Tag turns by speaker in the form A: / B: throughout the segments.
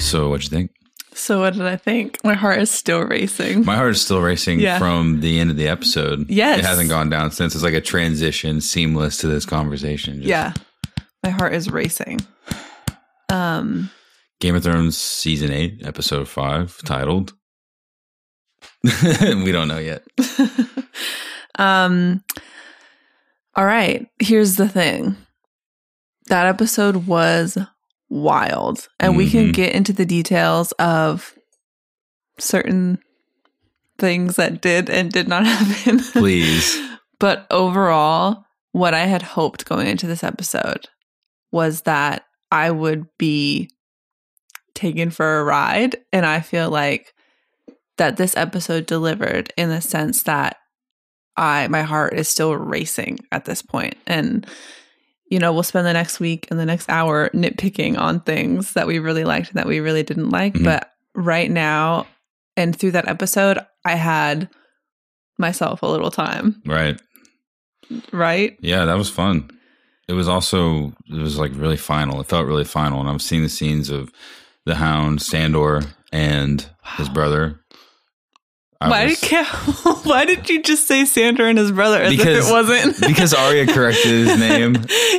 A: So what'd you think?
B: So what did I think? My heart is still racing.
A: My heart is still racing
B: Yeah.
A: from the end of the episode.
B: Yes.
A: It hasn't gone down since. It's like a transition, seamless to this conversation. Just
B: yeah. My heart is racing. Um
A: Game of Thrones season eight, episode five, titled. we don't know yet.
B: um all right, here's the thing. That episode was wild. And we can
A: Mhm.
B: get into the details of certain things that did and did not happen.
A: Please.
B: But overall, what I had hoped going into this episode was that I would be taken for a ride. And I feel like that this episode delivered in the sense that I my heart is still racing at this point. And you know, we'll spend the next week and the next hour nitpicking on things that we really liked and that we really didn't like.
A: Mhm.
B: But right now and through that episode, I had myself a little time
A: Right.
B: right?
A: Yeah, that was fun. It was also it was like really final. It felt really final, and I was seeing the scenes of the Hound, Sandor, and his brother. I
B: why
A: was-
B: did why did you just say Sandra and his brother as
A: Because-
B: if it wasn't?
A: because Arya corrected his name,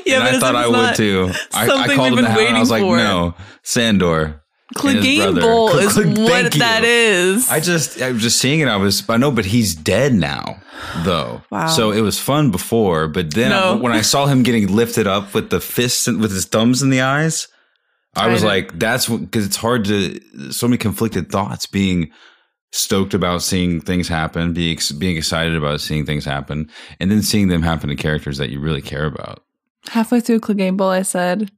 B: yeah,
A: and
B: but
A: I thought I would too. I, I called him the
B: been
A: Hound. and I was like,
B: for.
A: no, Sandor.
B: Clegane. Bowl is what that is.
A: I just I was just seeing it. I was I know, but he's dead now, though.
B: Wow.
A: So it was fun before, but then
B: No.
A: when I saw him getting lifted up with the fists and with his thumbs in the eyes, I was
B: I
A: like, that's because it's hard to so many conflicted thoughts being stoked about seeing things happen, being ex- being excited about seeing things happen, and then seeing them happen to characters that you really care about.
B: Halfway through Clegane Bowl, I said,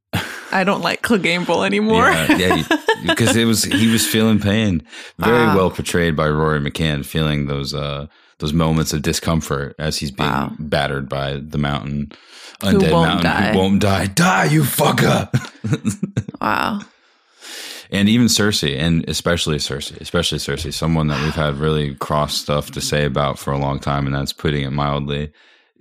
B: I don't like Clegane Bowl anymore.
A: Yeah, yeah, because it was he was feeling pain. Very
B: Ah.
A: well portrayed by Rory McCann, feeling those uh those moments of discomfort as he's being
B: Wow.
A: battered by the mountain,
B: Who
A: undead
B: won't
A: mountain
B: die.
A: who won't die. Die, you fucker!
B: wow.
A: And even Cersei, and especially Cersei, especially Cersei, someone that we've had really cross stuff to say about for a long time, and that's putting it mildly.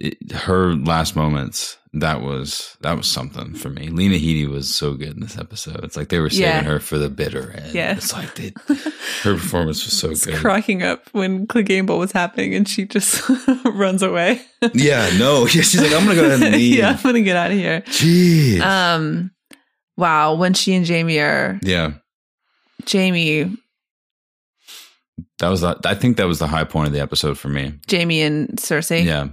A: It, her last moments, that was that was something for me. Lena Headey was so good in this episode. It's like they were saving
B: Yeah.
A: her for the bitter end.
B: Yeah.
A: it's like they, her performance was so
B: was
A: good.
B: cracking up when Cleganebowl was happening and she just runs away.
A: yeah, no, yeah, she's like, I'm gonna go ahead and leave.
B: yeah, I'm gonna get out of here.
A: Jeez.
B: Um wow, when she and Jaime are
A: yeah,
B: Jaime
A: that was the, I think that was the high point of the episode for me.
B: Jaime and Cersei
A: Yeah,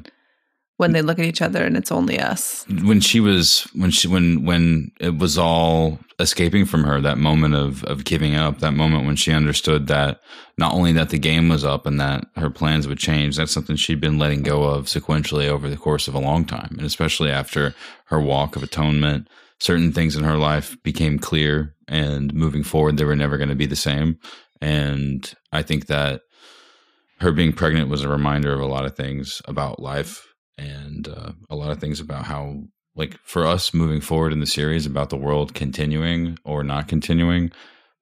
B: when they look at each other and it's only us.
A: when she was when she when when it was all escaping from her that moment of of giving up that moment when she understood that not only that the game was up and that her plans would change that's something she'd been letting go of sequentially over the course of a long time and especially after her walk of atonement certain things in her life became clear and moving forward they were never going to be the same. And i think that her being pregnant was a reminder of a lot of things about life and uh, a lot of things about how like for us moving forward in the series about the world continuing or not continuing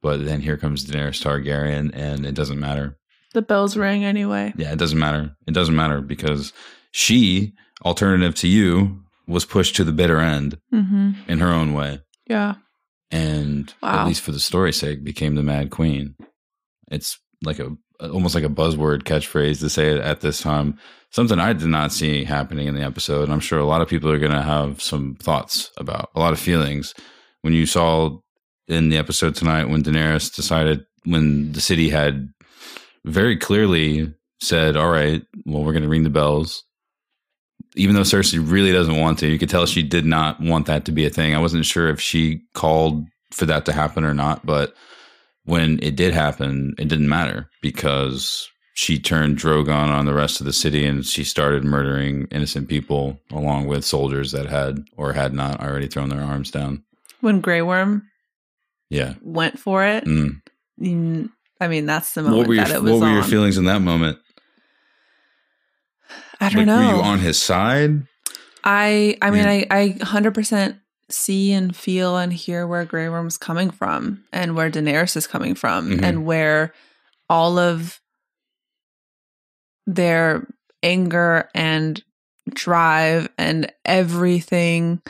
A: but then here comes Daenerys Targaryen and it doesn't matter.
B: The bells ring anyway.
A: yeah it doesn't matter. It doesn't matter because she alternative to you was pushed to the bitter end
B: Mm-hmm.
A: in her own way
B: Yeah.
A: and
B: Wow.
A: at least for the story's sake became the mad queen it's like a almost like a buzzword catchphrase to say it at this time something i did not see happening in the episode and i'm sure a lot of people are going to have some thoughts about a lot of feelings when you saw in the episode tonight when daenerys decided when the city had very clearly said all right well we're going to ring the bells even though Cersei really doesn't want to, you could tell she did not want that to be a thing. I wasn't sure if she called for that to happen or not, but when it did happen, it didn't matter because she turned Drogon on the rest of the city and she started murdering innocent people along with soldiers that had or had not already thrown their arms down.
B: When Grey Worm
A: Yeah.
B: went for it,
A: Mm.
B: I mean that's the moment
A: What were your
B: that it was
A: What were your feelings in that moment?
B: I don't
A: Like,
B: know.
A: Were you on his side?
B: I I mean
A: Yeah.
B: I I 100% see and feel and hear where Grey Worm's coming from and where Daenerys is coming from
A: Mhm.
B: and where all of their anger and drive and everything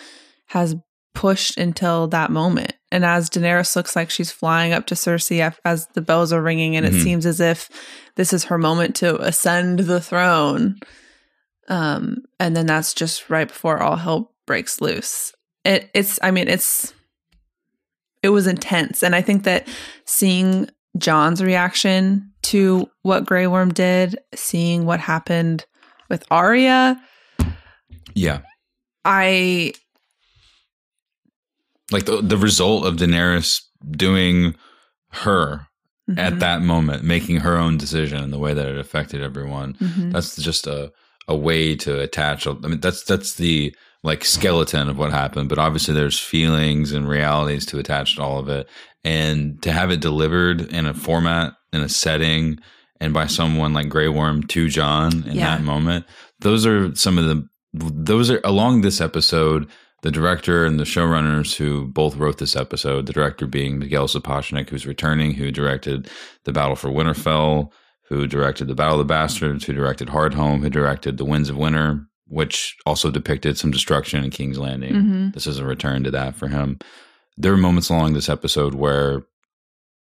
B: has pushed until that moment. And as Daenerys looks like she's flying up to Cersei as the bells are ringing, and it
A: Mhm.
B: seems as if this is her moment to ascend the throne. Um, and then that's just right before all hell breaks loose. It, it's, I mean, it's, it was intense, and I think that seeing Jon's reaction to what Grey Worm did, seeing what happened with Arya,
A: Yeah.
B: I
A: Like the the result of Daenerys doing her at
B: Mhm.
A: that moment, making her own decision and the way that it affected everyone.
B: Mhm.
A: That's just a a way to attach. I mean, that's that's the like skeleton of what happened. But obviously, there's feelings and realities to attach to all of it, and to have it delivered in a format, in a setting, and by someone like Grey Worm to Jon in
B: Yeah.
A: that moment. Those are some of the. Those are along this episode. The director and the showrunners who both wrote this episode, the director being Miguel Sapochnik, who's returning, who directed The Battle for Winterfell, who directed The Battle of the Bastards, who directed Hard Home, who directed The Winds of Winter, which also depicted some destruction in King's Landing.
B: Mhm.
A: This is a return to that for him. There are moments along this episode where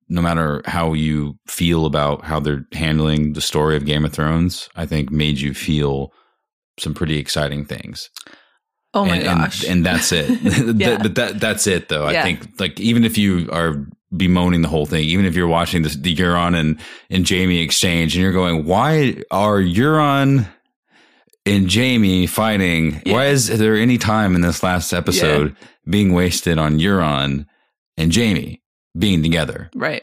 A: no matter how you feel about how they're handling the story of Game of Thrones, I think made you feel some pretty exciting things
B: Oh my
A: and, and-
B: gosh.
A: And, that's it.
B: Yeah.
A: but that that's it though. I think like even if you are bemoaning the whole thing, even if you're watching this, the Euron and, and Jaime exchange and you're going, why are Euron and Jaime fighting? Why is there any time in this last episode being wasted on Euron and Jaime being together?
B: right.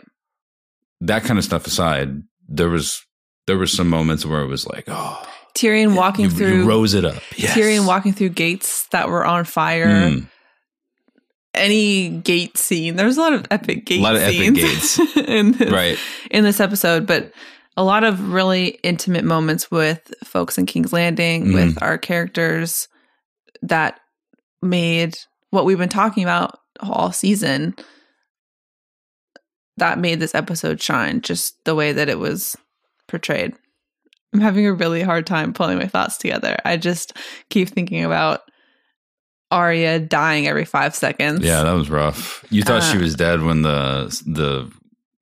A: That kind of stuff aside, there was there was some moments where it was like, oh,
B: Tyrion walking
A: you,
B: through
A: you rose it up. Yes.
B: Tyrion walking through gates that were on fire.
A: Mm.
B: Any gate scene. There's a lot of epic gate
A: lot of epic gates.
B: in this,
A: Right.
B: in this episode, but a lot of really intimate moments with folks in King's Landing,
A: Mhm.
B: with our characters that made what we've been talking about all season that made this episode shine just the way that it was portrayed. I'm having a really hard time pulling my thoughts together. I just keep thinking about Arya dying every five seconds.
A: Yeah, that was rough. You thought she
B: Uh,
A: was dead when the the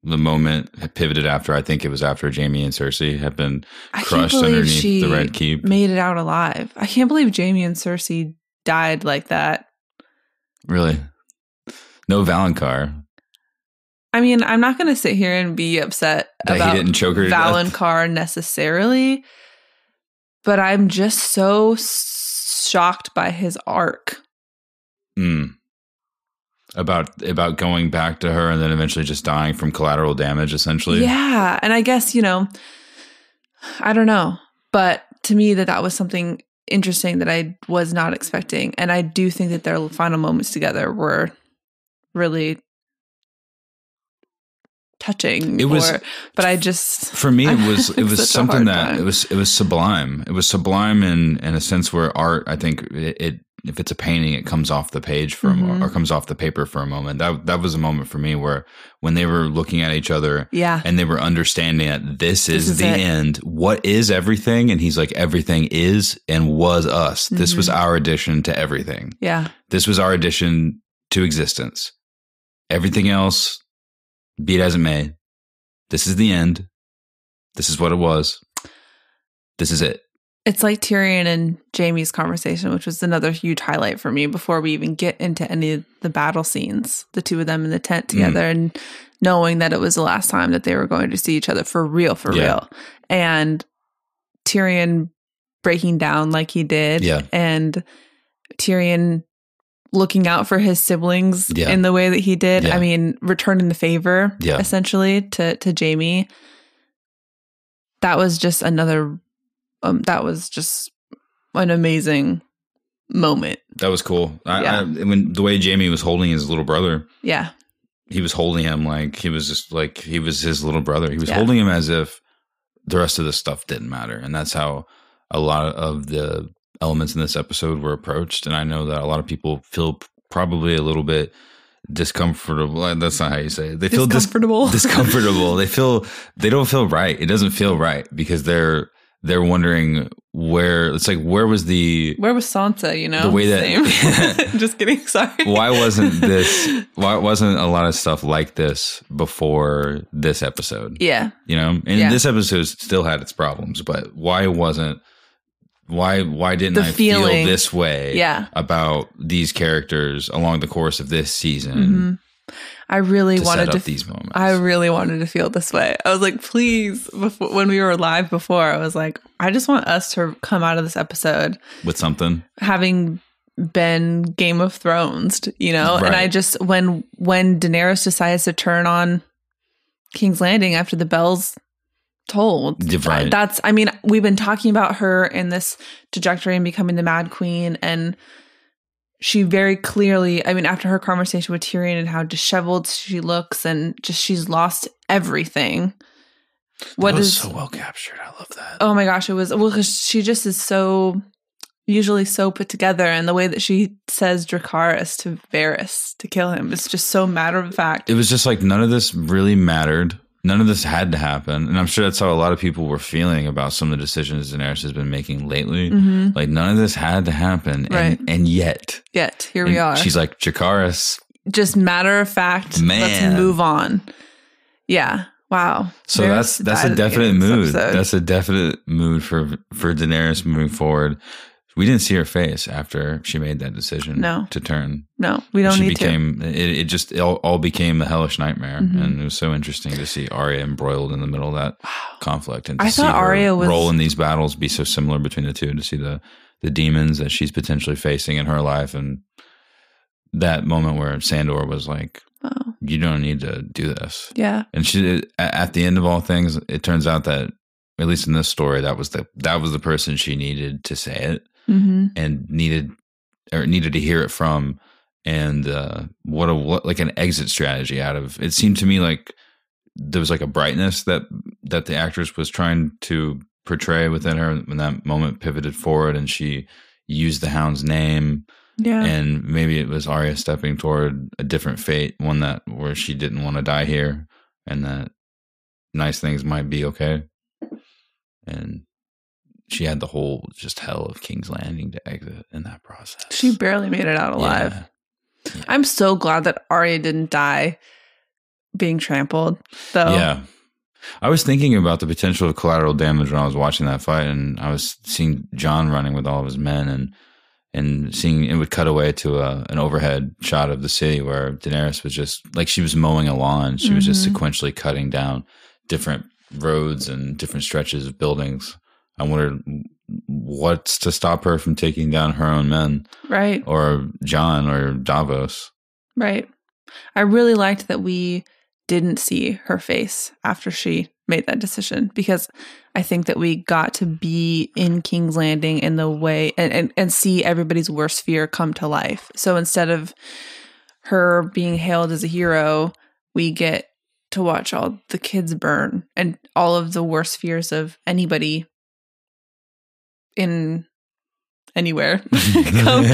A: the moment had pivoted after. I think it was after Jaime and Cersei had been crushed underneath
B: she
A: the Red Keep.
B: made it out alive. I can't believe Jaime and Cersei died like that.
A: Really, no Valonqar.
B: I mean, I'm not going to sit here and be upset
A: That
B: about
A: he didn't choke her.
B: Valonqar necessarily, but I'm just so s- shocked by his arc.
A: Mm. About about going back to her and then eventually just dying from collateral damage, essentially.
B: Yeah, and I guess you know, I don't know, but to me that that was something interesting that I was not expecting, and I do think that their final moments together were really touching.
A: It was-
B: or- but I just
A: For me, it was it was something that
B: time.
A: it was it was sublime. It was sublime in in a sense where art. I think it, it if it's a painting, it comes off the page for
B: Mhm.
A: or comes off the paper for a moment. That that was a moment for me where when they were looking at each other
B: yeah,
A: and they were understanding that this is,
B: is
A: the
B: it.
A: end. What is everything? And he's like, everything is and was us. This was
B: Mhm.
A: our addition to everything.
B: yeah,
A: This was our addition to existence. Everything else, be it as it may, this is the end. This is what it was. This is it.
B: it's like Tyrion and Jaime's conversation, which was another huge highlight for me before we even get into any of the battle scenes. The two of them in the tent
A: Mm.
B: together and knowing that it was the last time that they were going to see each other for real, for
A: Yeah.
B: real. And Tyrion breaking down like he did.
A: Yeah.
B: And Tyrion looking out for his siblings
A: Yeah.
B: in the way that he did.
A: Yeah.
B: I mean, returning the favor
A: Yeah.
B: essentially to to Jaime. That was just another um that was just an amazing moment.
A: That was cool. I,
B: Yeah.
A: I, when the way Jaime was holding his little brother,
B: Yeah.
A: he was holding him like he was just like he was his little brother. He was
B: Yeah.
A: holding him as if the rest of the stuff didn't matter, and that's how a lot of the elements in this episode were approached. And I know that a lot of people feel probably a little bit discomfortable. That's not how you say it. They feel dis-
B: Discomfortable.
A: discomfortable. they feel they don't feel right. It doesn't feel right because they're they're wondering where it's like where was the
B: Where was Sansa? You know,
A: The way that-
B: Same. just kidding. Sorry.
A: why wasn't this why wasn't a lot of stuff like this before this episode
B: Yeah,
A: you know and
B: Yeah.
A: this episode still had its problems but why wasn't why why didn't
B: The
A: i feel this way
B: yeah.
A: about these characters along the course of this season
B: hmm I really
A: to
B: wanted to.
A: these moments
B: I really wanted to feel this way. I was like, please. Before, when we were live before, I was like, I just want us to come out of this episode
A: with something
B: having been Game of Thrones, you know. And I just when when Daenerys decides to turn on King's Landing after the bells
A: Yeah, right.
B: that's. I mean, we've been talking about her in this trajectory and becoming the Mad Queen, and she very clearly. I mean, after her conversation with Tyrion and how disheveled she looks, and just she's lost everything. What
A: that was
B: is
A: so well captured i love that
B: Oh my gosh, it was well because she just is so usually so put together, and the way that she says Dracarys to Varys to kill him is just so matter of fact.
A: it was just like none of this really mattered. None of this had to happen, and I'm sure that's how a lot of people were feeling about some of the decisions Daenerys has been making lately.
B: hmm
A: Like none of this had to happen,
B: Right.
A: and, and yet
B: Yet here we are,
A: She's like Jakaris.
B: just matter of fact.
A: Man.
B: let's move on. Yeah, wow.
A: So
B: Varys
A: that's that's a definite mood.
B: episode.
A: That's a definite mood for for Daenerys moving forward. We didn't see her face after she made that decision
B: No.
A: to turn.
B: no, we don't
A: she
B: need to.
A: became it, it just it all, all became a hellish nightmare,
B: Mhm.
A: and it was so interesting to see Arya embroiled in the middle of that conflict, and to
B: I
A: see
B: thought Arya was-
A: role in these battles be so similar between the two. To see the the demons that she's potentially facing in her life, and that moment where Sandor was like,
B: Oh,
A: "You don't need to do this."
B: yeah,
A: And she at the end of all things, it turns out that at least in this story, that was the that was the person she needed to say it
B: hmm
A: and needed or needed to hear it from. And uh, what a what like an exit strategy out of it seemed to me like there was like a brightness that that the actress was trying to portray within her when that moment pivoted forward and she used the hound's name
B: yeah,
A: and maybe it was Arya stepping toward a different fate, one that where she didn't want to die here, and that nice things might be okay. And she had the whole just hell of King's Landing to exit in that process.
B: she barely made it out alive.
A: Yeah.
B: I'm so glad that Arya didn't die being trampled. Though,
A: Yeah. I was thinking about the potential of collateral damage when I was watching that fight, and I was seeing Jon running with all of his men, and and seeing it would cut away to a, an overhead shot of the city where Daenerys was just like she was mowing a lawn. She was just
B: Mhm.
A: sequentially cutting down different roads and different stretches of buildings. I wondered what's to stop her from taking down her own men
B: right.
A: or Jon or Davos.
B: Right. I really liked that we didn't see her face after she made that decision because I think that we got to be in King's Landing in the way and, and, and see everybody's worst fear come to life. So instead of her being hailed as a hero, we get to watch all the kids burn and all of the worst fears of anybody in anywhere come,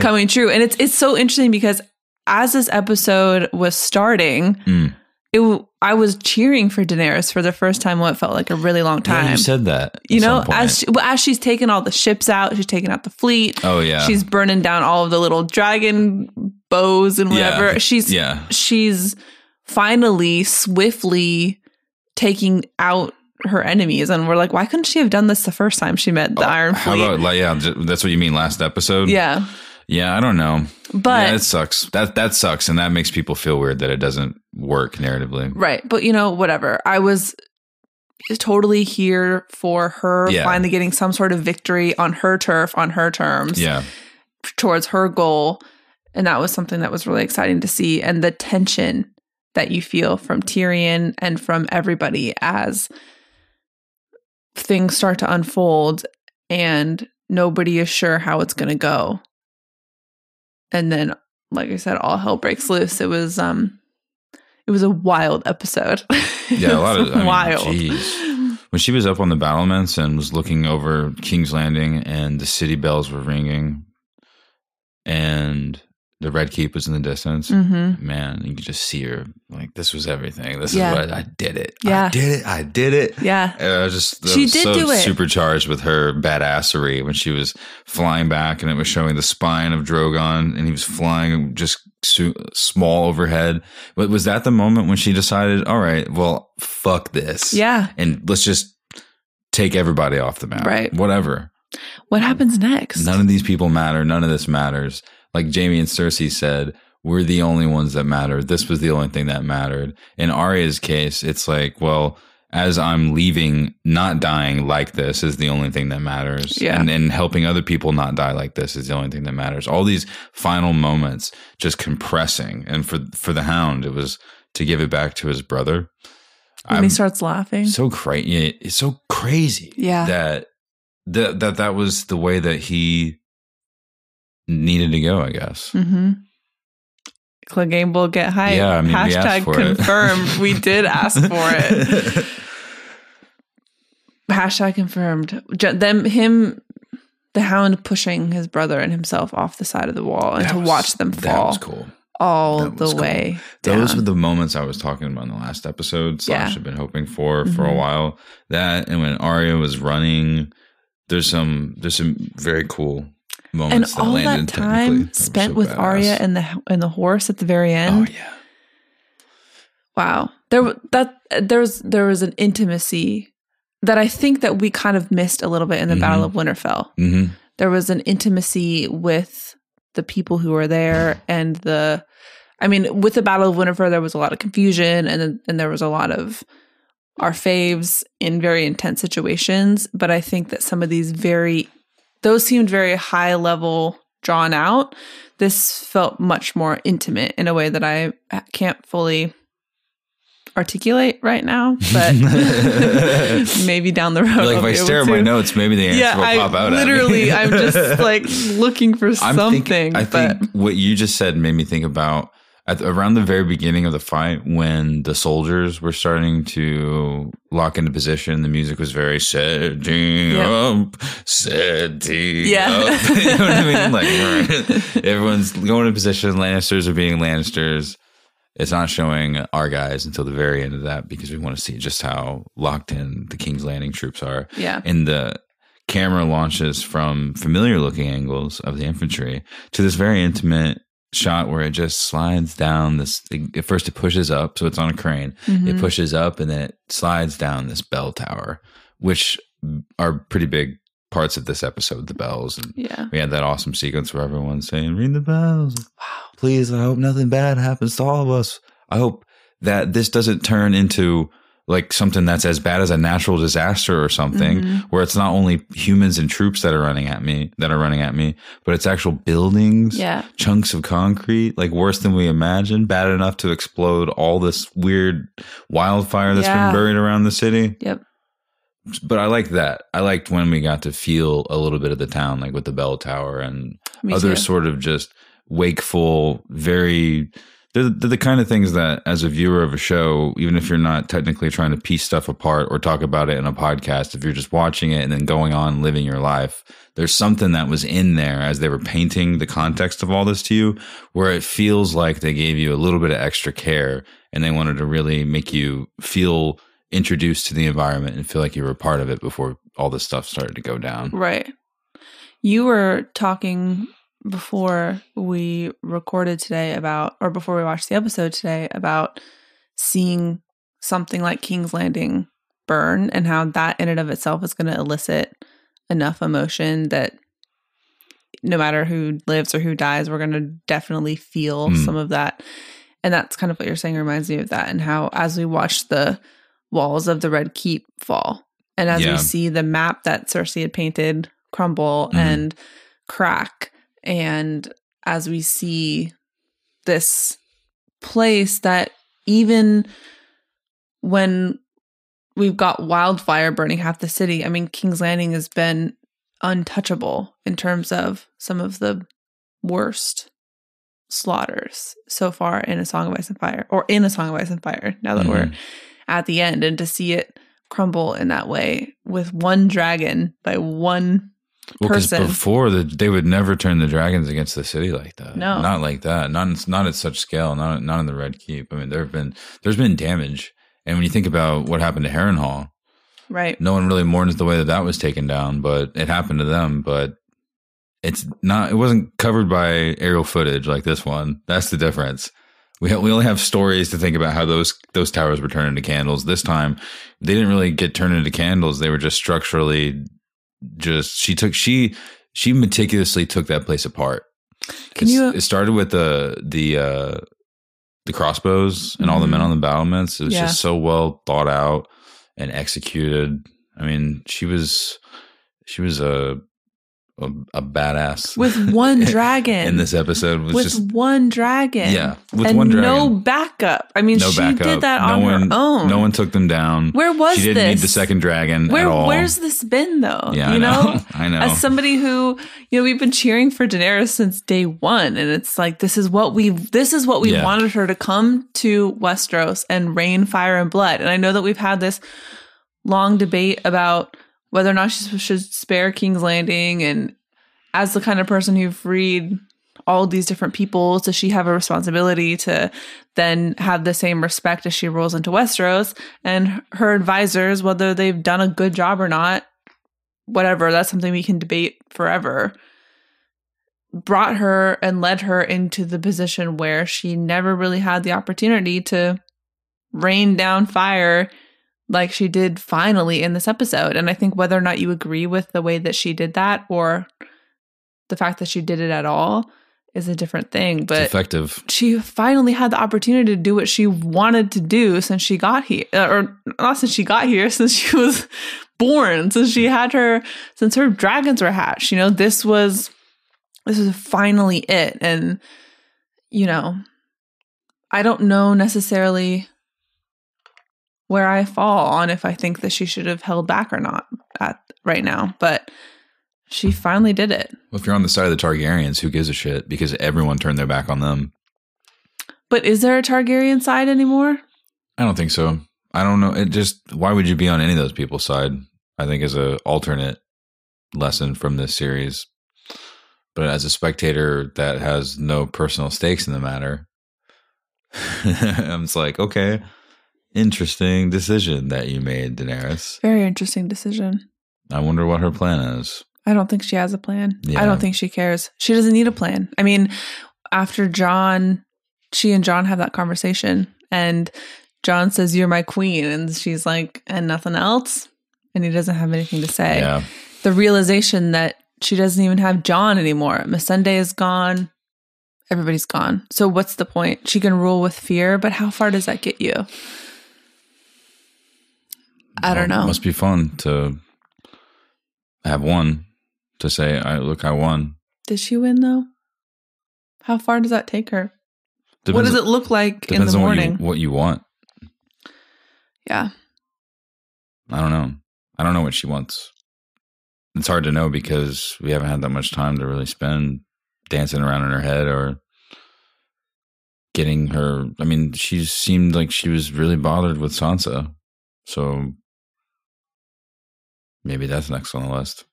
B: coming true. And it's it's so interesting because as this episode was starting,
A: Mm.
B: it I was cheering for Daenerys for the first time. What felt like a really long time.
A: Yeah, you said that.
B: You know, as she, well, as she's taken all the ships out, she's taken out the fleet.
A: oh yeah,
B: She's burning down all of the little dragon bows and
A: Yeah.
B: whatever. She's
A: yeah.
B: she's finally swiftly taking out her enemies, and we're like, why couldn't she have done this the first time she met the oh, Iron
A: Oh, How about like yeah? That's what you mean last episode.
B: yeah,
A: yeah. I don't know.
B: but
A: yeah, it sucks. That that sucks, and that makes people feel weird that it doesn't work narratively.
B: Right. But you know, whatever. I was totally here for her
A: Yeah.
B: finally getting some sort of victory on her turf, on her terms,
A: Yeah,
B: towards her goal. And that was something that was really exciting to see. And the tension that you feel from Tyrion and from everybody as things start to unfold and nobody is sure how it's going to go. And then, like I said, all hell breaks loose. It was, um, it was a wild episode.
A: yeah. A lot of I mean,
B: wild.
A: Jeez. When she was up on the battlements and was looking over King's Landing, and the city bells were ringing, and the Red Keep was in the distance.
B: Mm-hmm.
A: Man, you could just see her like this was everything. This
B: Yeah.
A: is what I did it.
B: Yeah.
A: I did it. I did it.
B: Yeah.
A: And I was just I
B: She
A: was
B: did
A: so
B: do it.
A: supercharged with her badassery when she was flying back and it was showing the spine of Drogon and he was flying just su- small overhead. But was that the moment when she decided, all right, well, fuck this.
B: Yeah.
A: And let's just take everybody off the map.
B: Right.
A: Whatever.
B: What happens next?
A: None of these people matter. None of this matters. Like Jaime and Cersei said, we're the only ones that matter. This was the only thing that mattered. In Arya's case, it's like, well, as I'm leaving, not dying like this is the only thing that matters.
B: Yeah.
A: And, and helping other people not die like this is the only thing that matters. All these final moments just compressing. And for for the hound, it was to give it back to his brother.
B: when he starts laughing.
A: so crazy. It's so crazy.
B: Yeah.
A: That that that that was the way that he needed to go. I guess.
B: mm-hmm. Cleganebowl get hype.
A: Yeah, I mean, we
B: Hashtag
A: it.
B: confirmed. we did ask for it. Hashtag confirmed. Them, him, the hound pushing his brother and himself off the side of the wall, and
A: That
B: to
A: was-
B: watch them
A: That
B: fall
A: was cool.
B: all
A: that
B: the
A: cool.
B: way.
A: Those
B: down.
A: were the moments I was talking about in the last episode. Slash,
B: Yeah.
A: have been hoping for for a
B: Mhm.
A: while. That and when Arya was running, there's some there's some very cool moments that
B: all
A: landed
B: that time spent
A: so
B: with
A: badass.
B: Arya and the and the horse at the very end.
A: Oh yeah.
B: Wow. There that there was there was an intimacy that I think that we kind of missed a little bit in the
A: Mhm.
B: Battle of Winterfell.
A: hmm
B: There was an intimacy with the people who were there and the I mean, with the Battle of Winterfell there was a lot of confusion and and there was a lot of our faves in very intense situations, but I think that some of these very those seemed very high level drawn out. This felt much more intimate in a way that I can't fully articulate right now, but maybe down the road.
A: Like
B: I'll
A: if I stare at my notes, maybe the answer
B: yeah,
A: will
B: I
A: pop out.
B: Literally, I'm just like looking for
A: I'm
B: something.
A: I
B: but
A: think what you just said made me think about at around the very beginning of the fight when the soldiers were starting to lock into position. The music was very setting
B: Yep.
A: up, setting
B: Yeah.
A: up. you know what I mean? Like everyone's going into position. Lannisters are being Lannisters. It's not showing our guys until the very end of that because we want to see just how locked in the King's Landing troops are
B: yeah,
A: and the camera launches from familiar looking angles of the infantry to this very intimate shot where it just slides down this at first it pushes up so it's on a crane
B: Mhm.
A: it pushes up and then it slides down this bell tower which are pretty big parts of this episode the bells and
B: yeah.
A: we had that awesome sequence where everyone's saying ring the bells
B: Wow.
A: please i hope nothing bad happens to all of us i hope that this doesn't turn into like something that's as bad as a natural disaster or something
B: Mhm.
A: where it's not only humans and troops that are running at me that are running at me but it's actual buildings
B: Yeah,
A: chunks of concrete like worse than we imagined bad enough to explode all this weird wildfire that's
B: Yeah.
A: been buried around the city
B: yep.
A: but i liked that i liked when we got to feel a little bit of the town like with the bell tower and
B: Me
A: other
B: too.
A: sort of just wakeful, very. They're, they're the kind of things that, as a viewer of a show, even if you're not technically trying to piece stuff apart or talk about it in a podcast, if you're just watching it and then going on living your life, there's something that was in there as they were painting the context of all this to you, where it feels like they gave you a little bit of extra care and they wanted to really make you feel introduced to the environment and feel like you were a part of it before all this stuff started to go down.
B: Right. You were talking before we recorded today about, or before we watched the episode today about seeing something like King's Landing burn and how that in and of itself is going to elicit enough emotion that no matter who lives or who dies, we're going to definitely feel
A: Mm.
B: some of that. And that's kind of what you're saying reminds me of that and how as we watch the walls of the Red Keep fall and as
A: Yeah.
B: we see the map that Cersei had painted crumble
A: Mhm.
B: and crack and as we see this place that even when we've got wildfire burning half the city i mean king's landing has been untouchable in terms of some of the worst slaughters so far in a song of ice and fire or in a song of ice and fire now that we're
A: Mhm.
B: at the end and to see it crumble in that way with one dragon by one
A: Well,
B: person.
A: before the, they would never turn the dragons against the city like that.
B: No.
A: not like that. Not not at such scale. Not not in the Red Keep. I mean, there have been there's been damage, and when you think about what happened to Harrenhal,
B: right.
A: no one really mourns the way that that was taken down, but it happened to them. But it's not. It wasn't covered by aerial footage like this one. That's the difference. We ha- we only have stories to think about how those those towers were turned into candles. This time, they didn't really get turned into candles. They were just structurally. Just she took she she meticulously took that place apart.
B: Can
A: It's-
B: you-
A: It started with the the uh the crossbows and all the men on the battlements. It was
B: Yeah.
A: just so well thought out and executed. I mean, she was she was a a, a badass
B: With one dragon.
A: in this episode. Was
B: with
A: just
B: one dragon.
A: yeah, with
B: and
A: one dragon.
B: no backup. I mean,
A: No
B: she
A: backup.
B: did that
A: No
B: on
A: one-
B: her own.
A: no one took them down.
B: Where was
A: she didn't
B: this?
A: need the second dragon
B: Where
A: at all.
B: where's this been though?
A: yeah,
B: you
A: I know.
B: know?
A: I know.
B: As somebody who, you know, we've been cheering for Daenerys since day one, and it's like this is what we this is what we
A: Yeah.
B: wanted her to come to Westeros and rain fire and blood. And I know that we've had this long debate about whether or not she should spare King's Landing, and as the kind of person who freed all these different people, does she have a responsibility to then have the same respect as she rolls into Westeros? And her advisors, whether they've done a good job or not, whatever, that's something we can debate forever. Brought her and led her into the position where she never really had the opportunity to rain down fire like she did finally in this episode. And I think whether or not you agree with the way that she did that or the fact that she did it at all is a different thing.
A: it's
B: But
A: effective.
B: she finally had the opportunity to do what she wanted to do since she got here uh, or not since she got here since she was born since she had her since her dragons were hatched you know this was this is finally it and you know i don't know necessarily where i fall on if i think that she should have held back or not at right now but she finally did it
A: Well, if you're on the side of the Targaryens, who gives a shit? Because everyone turned their back on them.
B: but is there a targaryen side anymore
A: I don't think so. I don't know. It just why would you be on any of those people's side? I think is a alternate lesson from this series. But as a spectator that has no personal stakes in the matter, I'm just like, okay, interesting decision that you made, Daenerys.
B: very interesting decision
A: I wonder what her plan is.
B: I don't think she has a plan.
A: Yeah.
B: I don't think she cares. She doesn't need a plan. I mean, after Jon, she and Jon have that conversation, and Jon says, You're my queen. And she's like, And nothing else. And he doesn't have anything to say.
A: Yeah,
B: The realization that she doesn't even have Jon anymore. Missandei is gone. Everybody's gone. So what's the point? She can rule with fear, but how far does that get you? I don't
A: Well,
B: know.
A: It must be fun to have one to say, "I look, I won."
B: Did she win though? How far does that take her? what does it look like in the morning?
A: what you what you want.
B: yeah.
A: I don't know. I don't know what she wants. It's hard to know because we haven't had that much time to really spend dancing around in her head or getting her. I mean, she seemed like she was really bothered with Sansa. So maybe that's next on the list.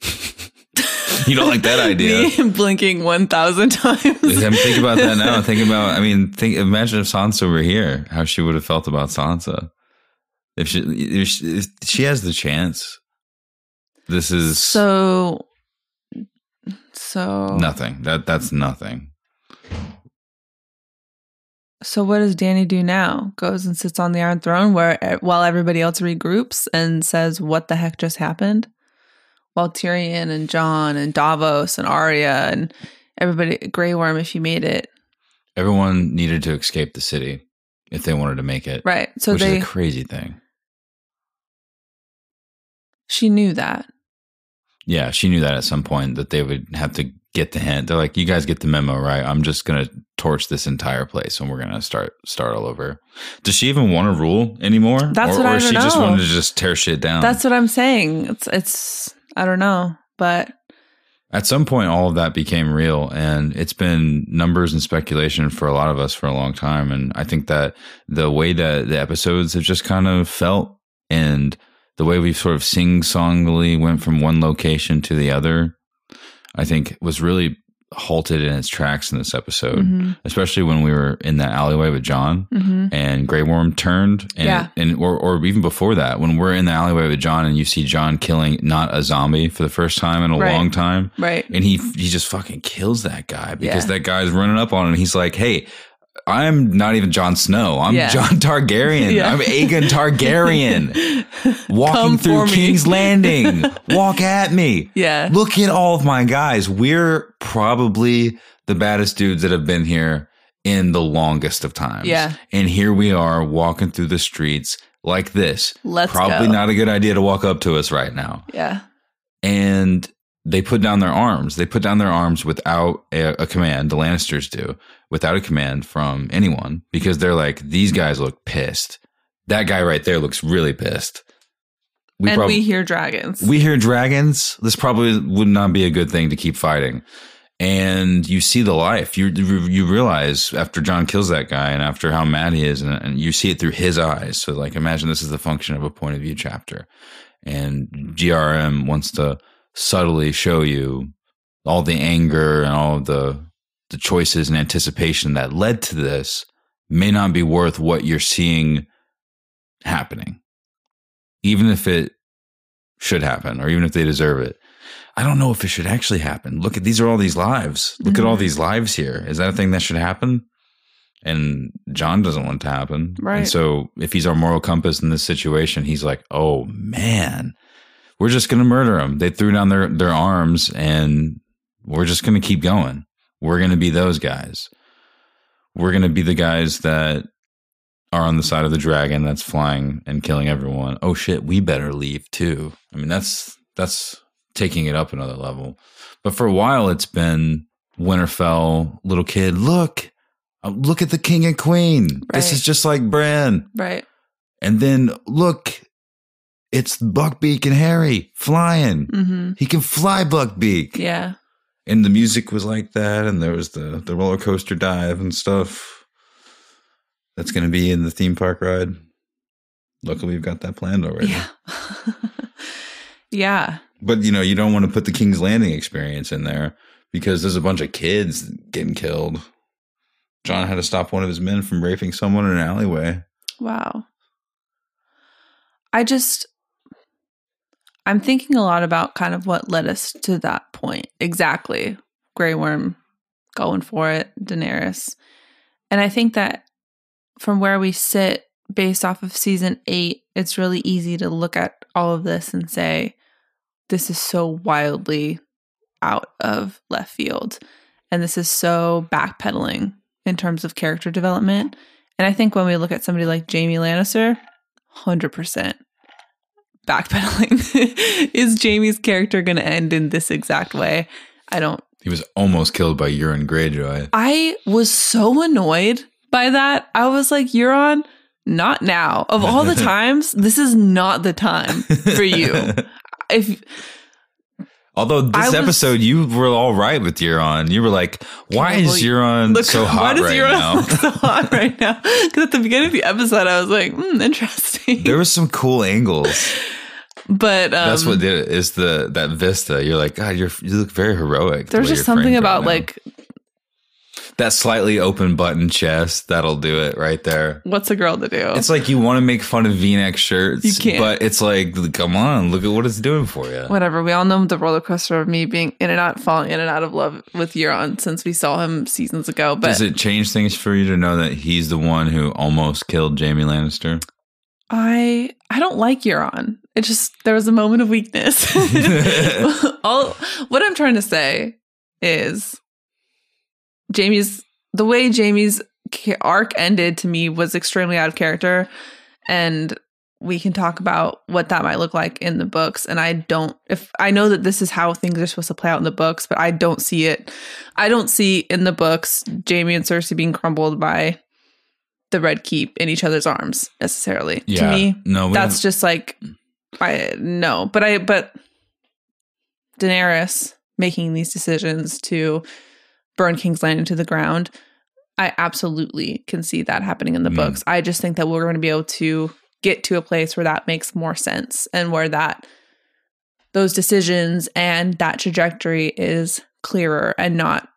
A: you don't like that idea?
B: Me blinking 1,000 times.
A: I'm thinking about that now. Thinking about, I mean, think. Imagine if Sansa were here, how she would have felt about Sansa. If she, if she, if she has the chance, this is
B: so, so,
A: nothing. That that's nothing.
B: So what does Dany do now? Goes and sits on the Iron Throne where eh, while everybody else regroups and says, "What the heck just happened?" While Tyrion and Jon and Davos and Arya and everybody, Grey Worm, if you made it
A: Everyone needed to escape the city if they wanted to make it,
B: right, so
A: which
B: they
A: is a crazy thing.
B: she knew that.
A: Yeah, she knew that at some point that they would have to get the hint. They're like, "You guys get the memo, right? I'm just gonna torch this entire place, and we're gonna start start all over." Does she even want to rule anymore?
B: That's
A: or,
B: what I
A: or
B: don't
A: she just
B: know.
A: wanted to just tear shit down.
B: That's what I'm saying. It's it's I don't know, but
A: At some point, all of that became real, and it's been numbers and speculation for a lot of us for a long time. And I think that the way that the episodes have just kind of felt and the way we sort of sing songly went from one location to the other, I think was really halted in its tracks in this episode,
B: Mm-hmm.
A: especially when we were in that alleyway with Jon
B: Mm-hmm.
A: and Grey Worm turned, and
B: Yeah.
A: and or or even before that, when we're in the alleyway with Jon and you see Jon killing not a zombie for the first time in a
B: Right.
A: long time,
B: Right.
A: and he he just fucking kills that guy because
B: Yeah.
A: that guy's running up on him. He's like, "Hey, I'm not even Jon Snow. I'm
B: Yeah.
A: Jon Targaryen.
B: Yeah.
A: I'm Aegon Targaryen, walking
B: Come
A: through. King's Landing. Walk at me.
B: Yeah.
A: Look at all of my guys. We're probably the baddest dudes that have been here in the longest of times.
B: Yeah.
A: and here we are walking through the streets like this.
B: Let's
A: Probably
B: go.
A: not a good idea to walk up to us right now
B: Yeah.
A: and they put down their arms. They put down their arms without a, a command. The Lannisters do without a command from anyone because they're like these guys look pissed. That guy right there looks really pissed. We
B: and
A: prob-
B: we hear dragons.
A: we hear dragons. This probably would not be a good thing to keep fighting. And you see the life. You you realize after Jon kills that guy and after how mad he is, and, and you see it through his eyes. So like, imagine this is the function of a point of view chapter, and GRM wants to subtly show you all the anger and all the the choices and anticipation that led to this may not be worth what you're seeing happening, even if it should happen or even if they deserve it. I don't know if it should actually happen. Look at these are all these lives. Look at all
B: Mhm.
A: these lives here. Is that a thing that should happen? And Jon doesn't want it to happen. right And
B: Right.
A: so if he's our moral compass in this situation, he's like, oh man, we're just going to murder them. They threw down their, their arms and we're just going to keep going. We're going to be those guys. We're going to be the guys that are on the side of the dragon that's flying and killing everyone. Oh shit, we better leave too. I mean, that's that's taking it up another level. But for a while, it's been Winterfell, little kid. Look, uh, look at the king and queen. This is just like Bran.
B: right.
A: And then look, it's Buckbeak and Harry flying.
B: Mm-hmm.
A: He can fly Buckbeak.
B: Yeah.
A: And the music was like that, and there was the the roller coaster dive and stuff. That's going to be in the theme park ride. Luckily, we've got that planned already.
B: Yeah. yeah.
A: But you know, you don't want to put the King's Landing experience in there because there's a bunch of kids getting killed. Jon had to stop one of his men from raping someone in an alleyway.
B: Wow. I just I'm thinking a lot about kind of what led us to that point. Exactly. Grey Worm going for it, Daenerys. And I think that from where we sit based off of season 8, it's really easy to look at all of this and say this is so wildly out of left field. And this is so backpedaling in terms of character development. And I think when we look at somebody like Jaime Lannister, 100% backpedaling. Is Jaime's character going to end in this exact way? I don't.
A: He was almost killed by Euron Greyjoy.
B: I was so annoyed by that. I was like, Euron, not now. Of all the times, this is not the time for you. If
A: Although this
B: was-
A: episode, you were all right with Euron. You were like, "Why is Euron
B: look,
A: so hot right
B: Euron
A: now?"
B: so hot right now? Because at the beginning of the episode, I was like, hmm, interesting.
A: there was some cool angles.
B: but um,
A: That's what did it. Is the that vista? You're like, God, you're you look very heroic.
B: there's just something about
A: right
B: like
A: that slightly open button chest. That'll do it right there.
B: what's a girl to do?
A: It's like you want to make fun of V-neck shirts,
B: You can't.
A: but it's like, come on, look at what it's doing for you.
B: Whatever. We all know the roller coaster of me being in and out, falling in and out of love with Euron since we saw him seasons ago. But
A: Does it change things for you to know that he's the one who almost killed Jaime Lannister?
B: I I don't like Euron. It just there was a moment of weakness. all what I'm trying to say is Jaime's the way Jaime's arc ended to me was extremely out of character. And we can talk about what that might look like in the books. And I don't if I know that this is how things are supposed to play out in the books but I don't see it I don't see in the books Jaime and Cersei being crumbled by the red keep in each other's arms necessarily. To me
A: no,
B: that's
A: don't-
B: just like I no, but I but Daenerys making these decisions to burn King's Landing to the ground. I absolutely can see that happening in the
A: Mm.
B: books. I just think that we're going to be able to get to a place where that makes more sense and where that those decisions and that trajectory is clearer and not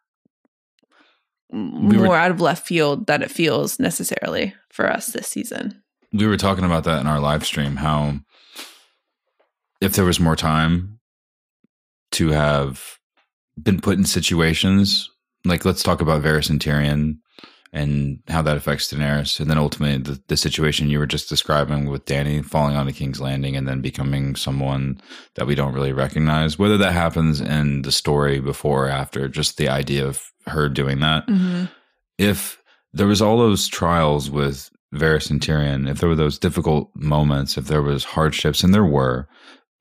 A: We
B: more
A: were-
B: out of left field that it feels necessarily for us this season.
A: we were talking about that in our live stream how if there was more time to have been put in situations like let's talk about Varys and Tyrion and how that affects Daenerys. And then ultimately the, the situation you were just describing with Dany falling onto King's Landing and then becoming someone that we don't really recognize. Whether that happens in the story before or after just the idea of her doing that.
B: Mm-hmm.
A: if there was all those trials with Varys and Tyrion, if there were those difficult moments, if there was hardships, and there were,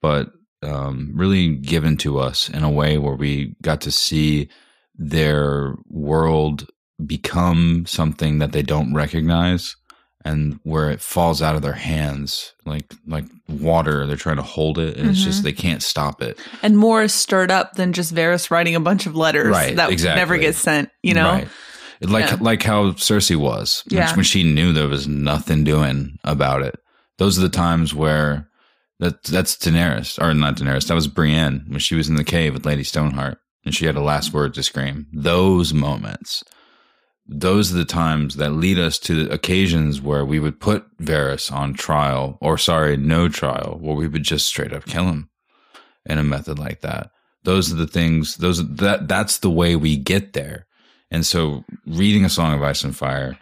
A: but um, really given to us in a way where we got to see their world become something that they don't recognize and where it falls out of their hands like like water they're trying to hold it and it's just mm-hmm. they can't stop it
B: And more is stirred up than just Varys writing a bunch of letters
A: Right,
B: that
A: exactly.
B: never get sent, you know?
A: Right. Like
B: Yeah.
A: like how Cersei was
B: Yeah.
A: when she knew there was nothing doing about it. Those are the times where that that's Daenerys or not Daenerys. That was Brienne when she was in the cave with Lady Stoneheart and she had a last word to scream. Those moments, those are the times that lead us to occasions where we would put Varys on trial or sorry, no trial, where we would just straight up kill him in a method like that. Those are the things. Those that that's the way we get there. And so, reading a Song of Ice and Fire,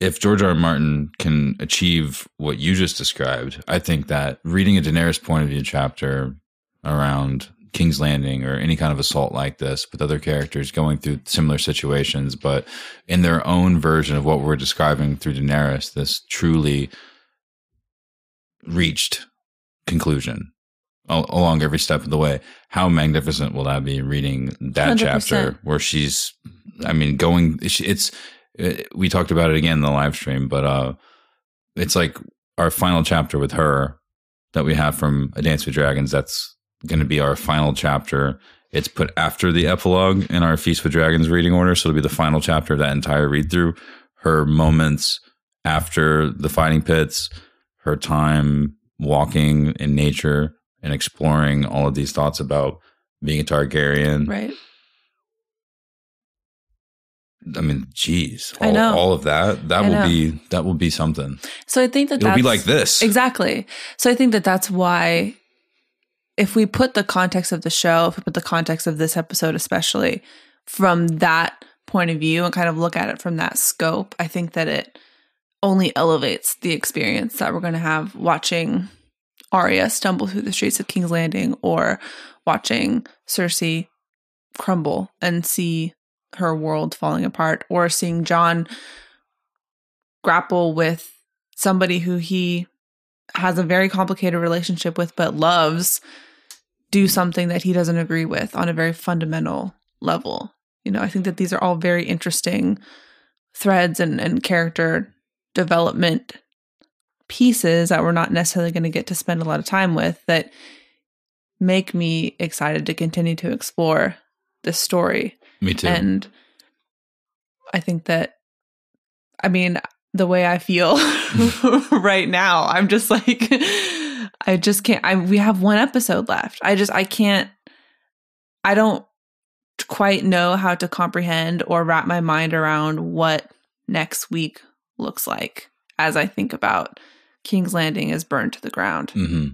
A: if George R. R. Martin can achieve what you just described, I think that reading a Daenerys point of view chapter around King's Landing or any kind of assault like this with other characters going through similar situations, but in their own version of what we're describing through Daenerys, this truly reached conclusion along every step of the way. How magnificent will that be reading that
B: 100%.
A: chapter where she's, I mean, going, it's, it, we talked about it again in the live stream, but, uh, it's like our final chapter with her that we have from A Dance with Dragons. That's going to be our final chapter. It's put after the epilogue in our Feast with Dragons reading order. So it'll be the final chapter of that entire read through. Her moments after the fighting pits, her time walking in nature and exploring all of these thoughts about being a Targaryen.
B: Right.
A: I mean, geez,
B: I
A: all,
B: know.
A: all of that. That
B: I
A: will
B: know.
A: be that will be something.
B: So I think that
A: It'll be like this.
B: Exactly. So I think that that's why if we put the context of the show, if we put the context of this episode especially from that point of view and kind of look at it from that scope, I think that it only elevates the experience that we're going to have watching Arya stumble through the streets of King's Landing or watching Cersei crumble and see her world falling apart or seeing Jon grapple with somebody who he has a very complicated relationship with but loves do something that he doesn't agree with on a very fundamental level. You know, I think that these are all very interesting threads and, and character development pieces that we're not necessarily going to get to spend a lot of time with that make me excited to continue to explore this story.
A: Me too.
B: And I think that, I mean, the way I feel right now, I'm just like, I just can't. I we have one episode left. I just I can't. I don't quite know how to comprehend or wrap my mind around what next week looks like as I think about King's Landing is burned to the ground
A: hmm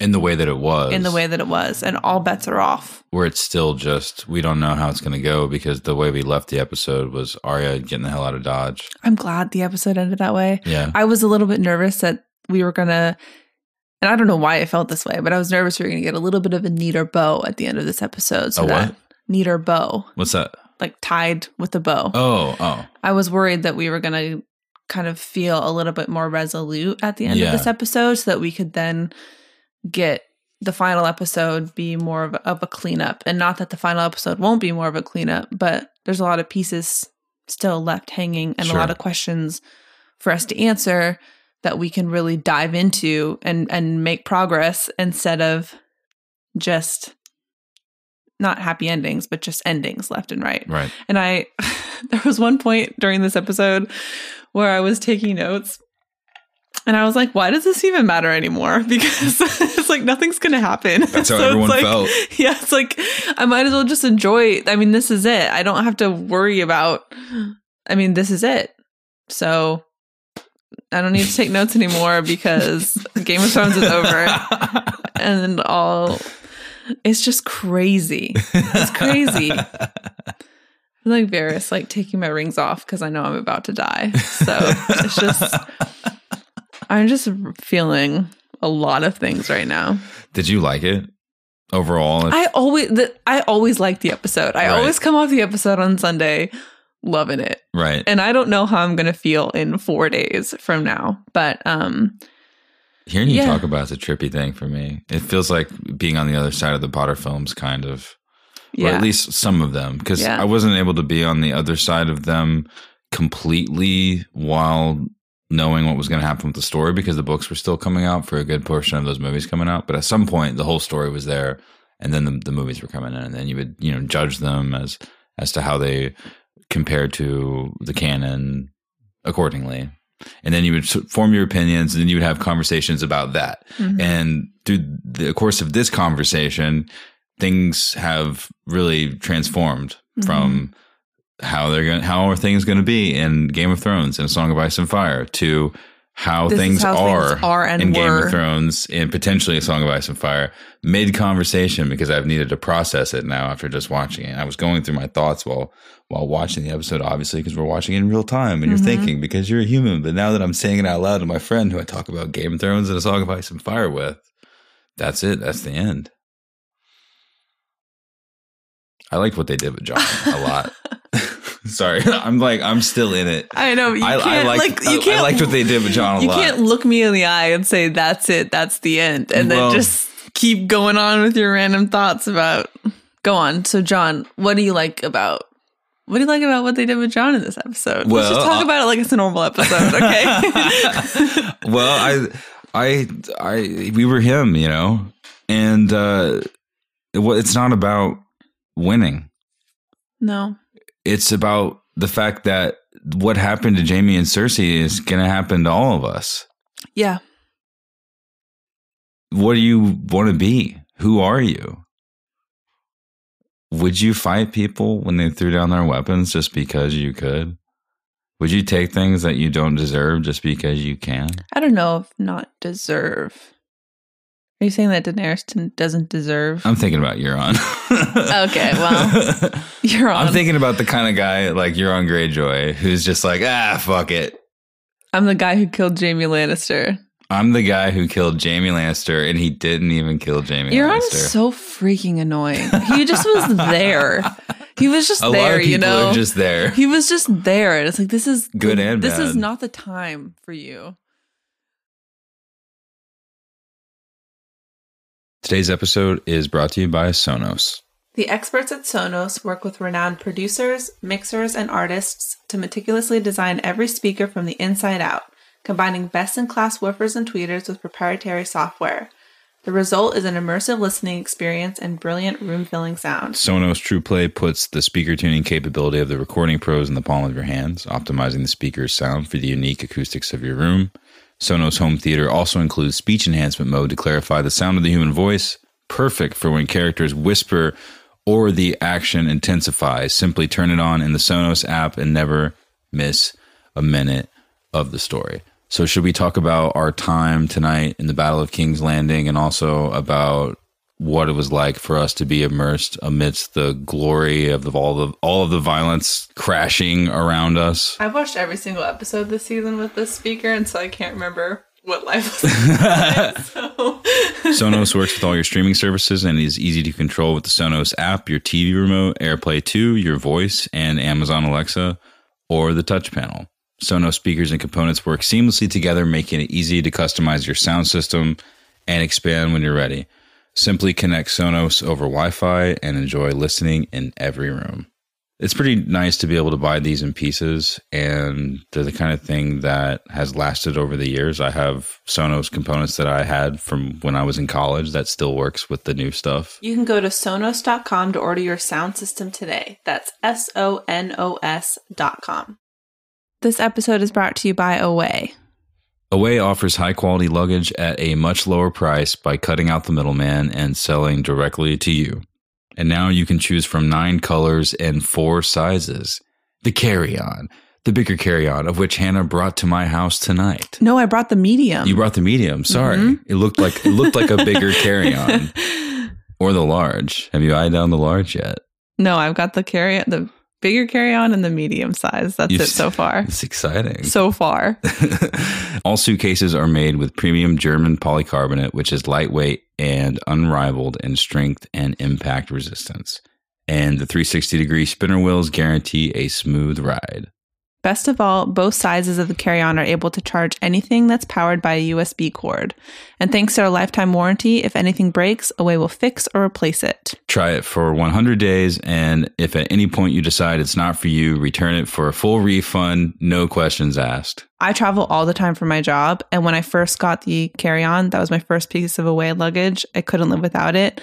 A: In the way that it was.
B: in the way that it was, and all bets are off.
A: where it's still just we don't know how it's going to go because the way we left the episode was Arya getting the hell out of Dodge.
B: I'm glad the episode ended that way.
A: Yeah.
B: I was a little bit nervous that we were gonna, and I don't know why I felt this way, but I was nervous we were gonna get a little bit of a neater bow at the end of this episode. So
A: A
B: that
A: what?
B: neater bow,
A: What's that?
B: like tied with a bow.
A: Oh, oh.
B: I was worried that we were gonna kind of feel a little bit more resolute at the end
A: Yeah.
B: of this episode, so that we could then get the final episode be more of a, of a cleanup. And not that the final episode won't be more of a cleanup, but there's a lot of pieces still left hanging and
A: Sure.
B: a lot of questions for us to answer that we can really dive into and and make progress instead of just not happy endings but just endings left and right
A: Right.
B: and I, there was one point during this episode where I was taking notes And I was like, why does this even matter anymore? Because it's like nothing's going to happen.
A: That's how
B: So
A: everyone
B: like-
A: felt.
B: Yeah, it's like I might as well just enjoy. I mean, this is it. I don't have to worry about. I mean, this is it. So I don't need to take notes anymore because Game of Thrones is over, and all. It's just crazy. It's crazy. I'm like Varys, like taking my rings off because I know I'm about to die. So it's just, I'm just feeling a lot of things right now.
A: Did you like it overall?
B: I always, the, I always like the episode. I
A: Right.
B: always come off the episode on Sunday loving it,
A: right.
B: and I don't know how I'm gonna feel in four days from now. But um,
A: Hearing you
B: Yeah.
A: talk about it's a trippy thing for me. It feels like being on the other side of the Potter films, kind of, or
B: yeah,
A: at least some of them, because
B: Yeah.
A: I wasn't able to be on the other side of them completely while knowing what was going to happen with the story because the books were still coming out for a good portion of those movies coming out. But at some point, the whole story was there, and then the, the movies were coming in, and then you would you know judge them as as to how they compared to the canon accordingly. And then you would form your opinions, and then you would have conversations about that.
B: Mhm.
A: And through the course of this conversation, things have really transformed
B: Mm-hmm.
A: from how they're going, how are things going to be in Game of Thrones and Song of Ice and Fire to how things
B: how
A: are,
B: things are
A: in Game
B: were.
A: of Thrones and potentially a Song of Ice and Fire mid conversation because I've needed to process it now after just watching it. I was going through my thoughts while while watching the episode, obviously because we're watching it in real time and
B: Mhm.
A: you're thinking because you're a human. But now that I'm saying it out loud to my friend who I talk about Game of Thrones and a Song of Ice and Fire with, that's it. That's the end. I liked what they did with Jon a lot. Sorry, I'm like I'm still in it.
B: I know. You
A: I,
B: can't,
A: I liked,
B: like, you
A: I-
B: can't.
A: I liked what they did with Jon a
B: you
A: lot.
B: can't look me in the eye and say that's it that's the end and
A: Well-
B: then just keep going on with your random thoughts about go on so jon what do you like about what do you like about what they did with jon in this episode let's
A: Well,
B: just talk
A: uh,
B: about it like it's a normal episode okay
A: well, I, I, I, we were him, you know, and uh, it, it's not about winning.
B: no
A: It's about the fact that what happened to Jaime and Cersei is going to happen to all of us.
B: yeah
A: What do you want to be? Who are you? Would you fight people when they threw down their weapons just because you could? Would you take things that you don't deserve just because you can?
B: i don't know if not deserve are you saying that daenerys doesn't deserve
A: I'm thinking about Euron.
B: Okay, well, you're on
A: I'm thinking about the kind of guy like Euron Greyjoy who's just like, ah, fuck it.
B: i'm the guy who killed jaime lannister
A: I'm the guy who killed Jaime Lannister, and he didn't even kill Jaime
B: Euron's
A: Lannister.
B: so freaking annoying. He just was there. He was just
A: A
B: there, you know.
A: just there.
B: he was just there, and it's like this is
A: Good and
B: this is not the time for you.
A: Today's episode is brought to you by Sonos.
B: The experts at Sonos work with renowned producers, mixers, and artists to meticulously design every speaker from the inside out, combining best in class woofers and tweeters with proprietary software. The result is an immersive listening experience and brilliant room filling sound.
A: Sonos TruePlay puts the speaker tuning capability of the recording pros in the palm of your hands, optimizing the speaker's sound for the unique acoustics of your room. Sonos Home Theater also includes speech enhancement mode to clarify the sound of the human voice, perfect for when characters whisper or the action intensifies. Simply turn it on in the Sonos app and never miss a minute of the story. So, should we talk about our time tonight in the Battle of King's Landing and also about what it was like for us to be immersed amidst the glory of the, all the all of the violence crashing around us?
B: I've watched every single episode this season with this speaker, and so I can't remember what life was like. so.
A: Sonos works with all your streaming services and is easy to control with the Sonos app, your TV remote, AirPlay 2, your voice, and Amazon Alexa, or the touch panel. Sonos speakers and components work seamlessly together, making it easy to customize your sound system and expand when you're ready. Simply connect Sonos over Wi Fi and enjoy listening in every room. It's pretty nice to be able to buy these in pieces, and they're the kind of thing that has lasted over the years. I have Sonos components that I had from when I was in college that still works with the new stuff.
B: You can go to Sonos.com to order your sound system today. That's S O N O S.com. This episode is brought to you by Away.
A: Away offers high quality luggage at a much lower price by cutting out the middleman and selling directly to you. And now you can choose from nine colors and four sizes. The carry on, the bigger carry on, of which Hannah brought to my house tonight.
B: No, I brought the medium.
A: You brought the medium. Sorry,
B: Mhm.
A: it looked like it looked like a bigger carry on or the large. Have you eyed down the large yet?
B: no, I've got the carry on the bigger carry on and the medium size. That's
A: You've
B: it so far.
A: It's exciting.
B: So far.
A: All suitcases are made with premium German polycarbonate, which is lightweight and unrivaled in strength and impact resistance. And the 360 degree spinner wheels guarantee a smooth ride.
B: Best of all, both sizes of the carry on are able to charge anything that's powered by a USB cord. And thanks to our lifetime warranty, if anything breaks, Away will fix or replace it.
A: Try it for 100 days, and if at any point you decide it's not for you, return it for a full refund, no questions asked.
B: I travel all the time for my job. And when I first got the carry on, that was my first piece of away luggage. I couldn't live without it.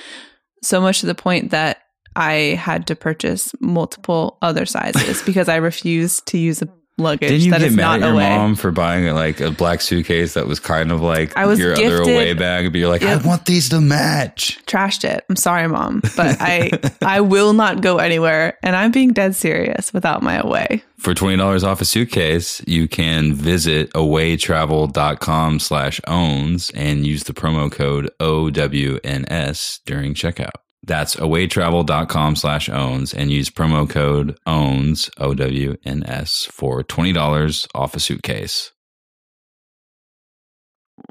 B: So much to the point that I had to purchase multiple other sizes because I refused to use a luggage
A: Didn't you
B: that
A: get
B: is
A: mad
B: not
A: at your
B: away.
A: mom for buying like a black suitcase that was kind of like
B: I was
A: your other away bag? But you're like,
B: Yep.
A: I want these to match.
B: Trashed it. I'm sorry, mom, but I I will not go anywhere, and I'm being dead serious without my away.
A: For $20 off a suitcase, you can visit awaytravel.com slash owns and use the promo code OWNS during checkout. That's awaytravel.com slash owns and use promo code owns, O-W-N-S, for $20 off a suitcase.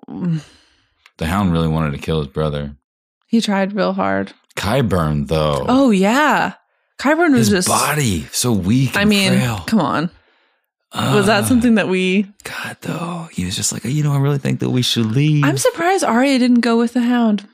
A: The hound really wanted to kill his brother.
B: He tried real hard.
A: Qyburn, though.
B: Oh yeah, Qyburn was
A: his
B: just.
A: body so weak and
B: I mean,
A: frail.
B: come on. Was that
A: Ah,
B: something that we?
A: God, though. He was just like, you know, I really think that we should leave.
B: I'm surprised Arya didn't go with the Hound.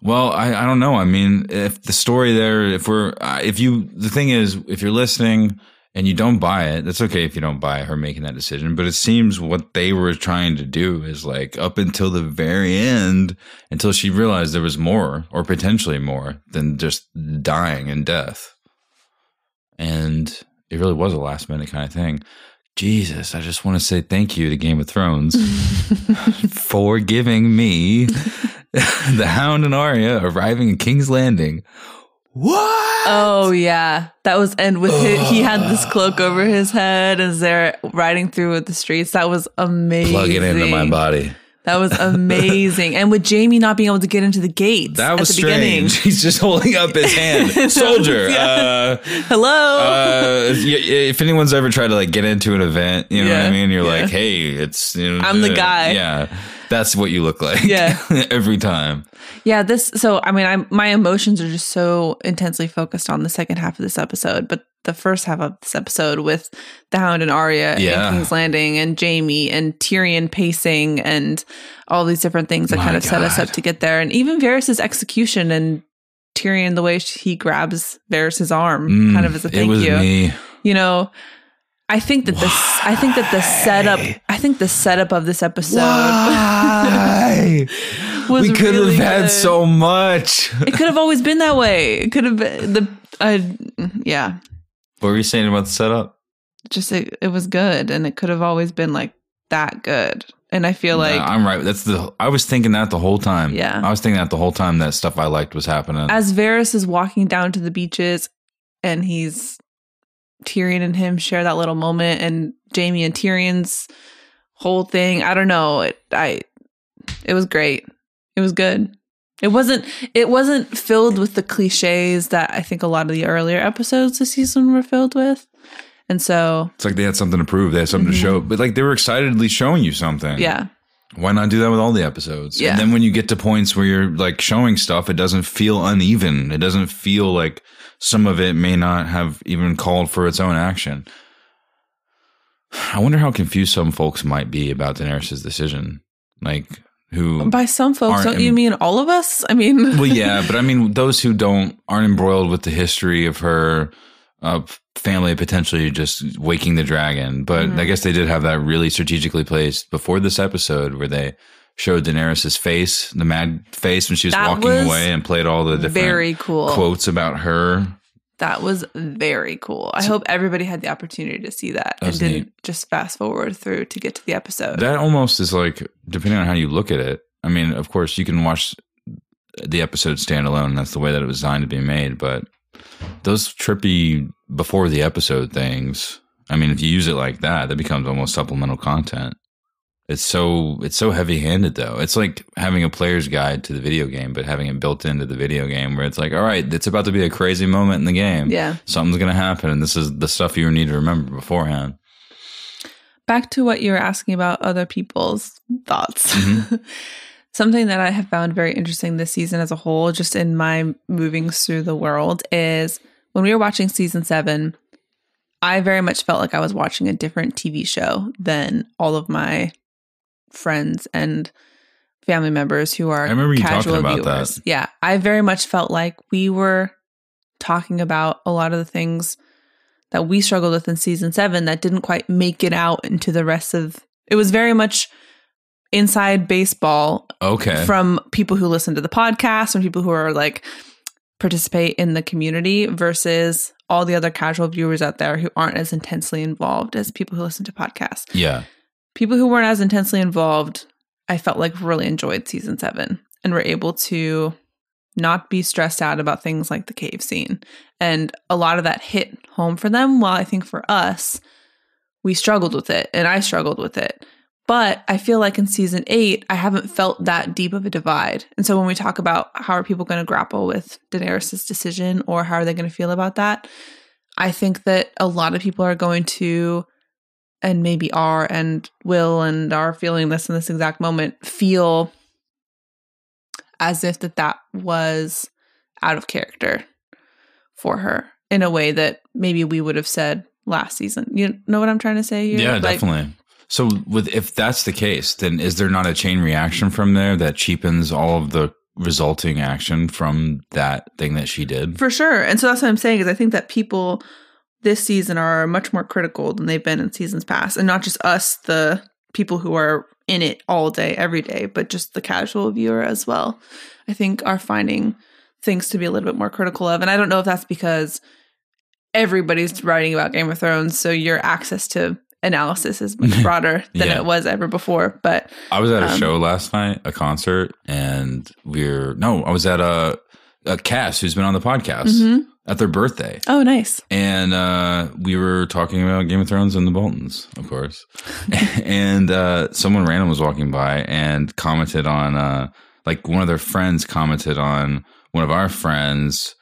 A: Well, I, I don't know. I mean, if the story there, if we're, if you, the thing is, if you're listening and you don't buy it, that's okay if you don't buy her making that decision. But it seems what they were trying to do is like up until the very end, until she realized there was more or potentially more than just dying and death. And it really was a last minute kind of thing. Jesus, I just want to say thank you to Game of Thrones for giving me the Hound and Arya arriving in King's Landing. What?
B: Oh yeah, that was and with his, he had this cloak over his head as they're riding through the streets. That was amazing.
A: Plug it into my body.
B: That was amazing. and with Jaime not being able to get into the gates
A: That was
B: at the beginning.
A: strange. He's just holding up his hand. Soldier.
B: Yeah.
A: Uh,
B: Hello.
A: uh, if anyone's ever tried to like get into an event, you know what I mean? You're
B: yeah.
A: like, hey, it's you know,
B: I'm the
A: uh,
B: guy.
A: Yeah, that's what you look like.
B: Yeah.
A: every time.
B: Yeah, this so I mean I'm my emotions are just so intensely focused on the second half of this episode, but the first half of this episode with the Hound and Arya
A: Yeah.
B: and King's Landing and Jaime and Tyrion pacing and all these different things that
A: My
B: kind of set us up to get there and even Varys's execution and Tyrion the way he grabs Varys's arm
A: Mm,
B: kind of as a thank you.
A: me.
B: You know, I think that this I think that the setup I think the setup of this episode
A: Why?
B: was
A: we could
B: really
A: have had
B: good.
A: so much.
B: It could have always been that way. It could have been the uh, yeah.
A: What were you saying about the setup?
B: Just it, it was good, and it could have always been like that good. And I feel like
A: No, I'm right. That's the. I was thinking that the whole time.
B: Yeah.
A: I was thinking that the whole time that stuff I liked was happening.
B: as Varys is walking down to the beaches, and he's Tyrion and him share that little moment, and Jaime and Tyrion's whole thing. I don't know. It I it was great. It was good. It wasn't it wasn't filled with the cliches that I think a lot of the earlier episodes this season were filled with. And so
A: it's like they had something to prove. They had something to show. But like they were excitedly showing you something.
B: Mm-hmm. yeah.
A: Why not do that with all the episodes?
B: Yeah.
A: And then when you get to points where you're like showing stuff, it doesn't feel uneven. It doesn't feel like some of it may not have even called for its own action. I wonder how confused some folks might be about Daenerys' decision. Like who
B: By some folks, don't you mean all of us? I mean,
A: well, yeah, but I mean, those who don't aren't embroiled with the history of her uh, family potentially just waking the dragon. But
B: Mhm.
A: I guess they did have that really strategically placed before this episode, where they showed Daenerys's face, the mad face when she was
B: That
A: walking
B: was
A: away, and played all the different
B: very cool.
A: quotes about her
B: That was very cool. I hope everybody had the opportunity to see that,
A: That
B: and didn't
A: neat.
B: just fast forward through to get to the episode.
A: That almost is like, depending on how you look at it. I mean, of course, you can watch the episode standalone. That's the way that it was designed to be made. But those trippy before the episode things, I mean, if you use it like that, that becomes almost supplemental content. It's so it's so heavy handed though. It's like having a player's guide to the video game, but having it built into the video game where it's like, all right, it's about to be a crazy moment in the game.
B: yeah.
A: Something's gonna happen, and this is the stuff you need to remember beforehand.
B: Back to what you were asking about other people's thoughts.
A: Mhm.
B: Something that I have found very interesting this season as a whole, just in my movings through the world, is when we were watching season seven, I very much felt like I was watching a different TV show than all of my friends and family members who are
A: I remember you
B: casual
A: talking about
B: viewers.
A: that.
B: Yeah, I very much felt like we were talking about a lot of the things that we struggled with in season seven that didn't quite make it out into the rest of. It was very much inside baseball
A: Okay.
B: from people who listen to the podcast and people who are like participate in the community versus all the other casual viewers out there who aren't as intensely involved as people who listen to podcasts.
A: yeah.
B: People who weren't as intensely involved, I felt like really enjoyed season seven and were able to not be stressed out about things like the cave scene. And a lot of that hit home for them. While I think for us, we struggled with it and I struggled with it. But I feel like in season eight, I haven't felt that deep of a divide. And so when we talk about how are people going to grapple with Daenerys' decision or how are they going to feel about that, I think that a lot of people are going to, and maybe are and will and are feeling this in this exact moment, feel as if that that was out of character for her in a way that maybe we would have said last season. You know what I'm trying to say here?
A: Yeah,
B: Like,
A: definitely. So, with if that's the case, then is there not a chain reaction from there that cheapens all of the resulting action from that thing that she did?
B: For sure. And so that's what I'm saying is I think that people this season are much more critical than they've been in seasons past. And not just us, the people who are in it all day, every day, but just the casual viewer as well. I think are finding things to be a little bit more critical of. And I don't know if that's because everybody's writing about Game of Thrones, so your access to analysis is much broader than
A: Yeah.
B: it was ever before. But
A: I was at a
B: Um,
A: show last night, a concert, and we're no, I was at a a cast who's been on the podcast
B: Mhm.
A: At their birthday,
B: oh nice.
A: and uh, we were talking about Game of Thrones and the Boltons, of course. and uh, someone random was walking by and commented on, uh, like one of their friends commented on one of our friends'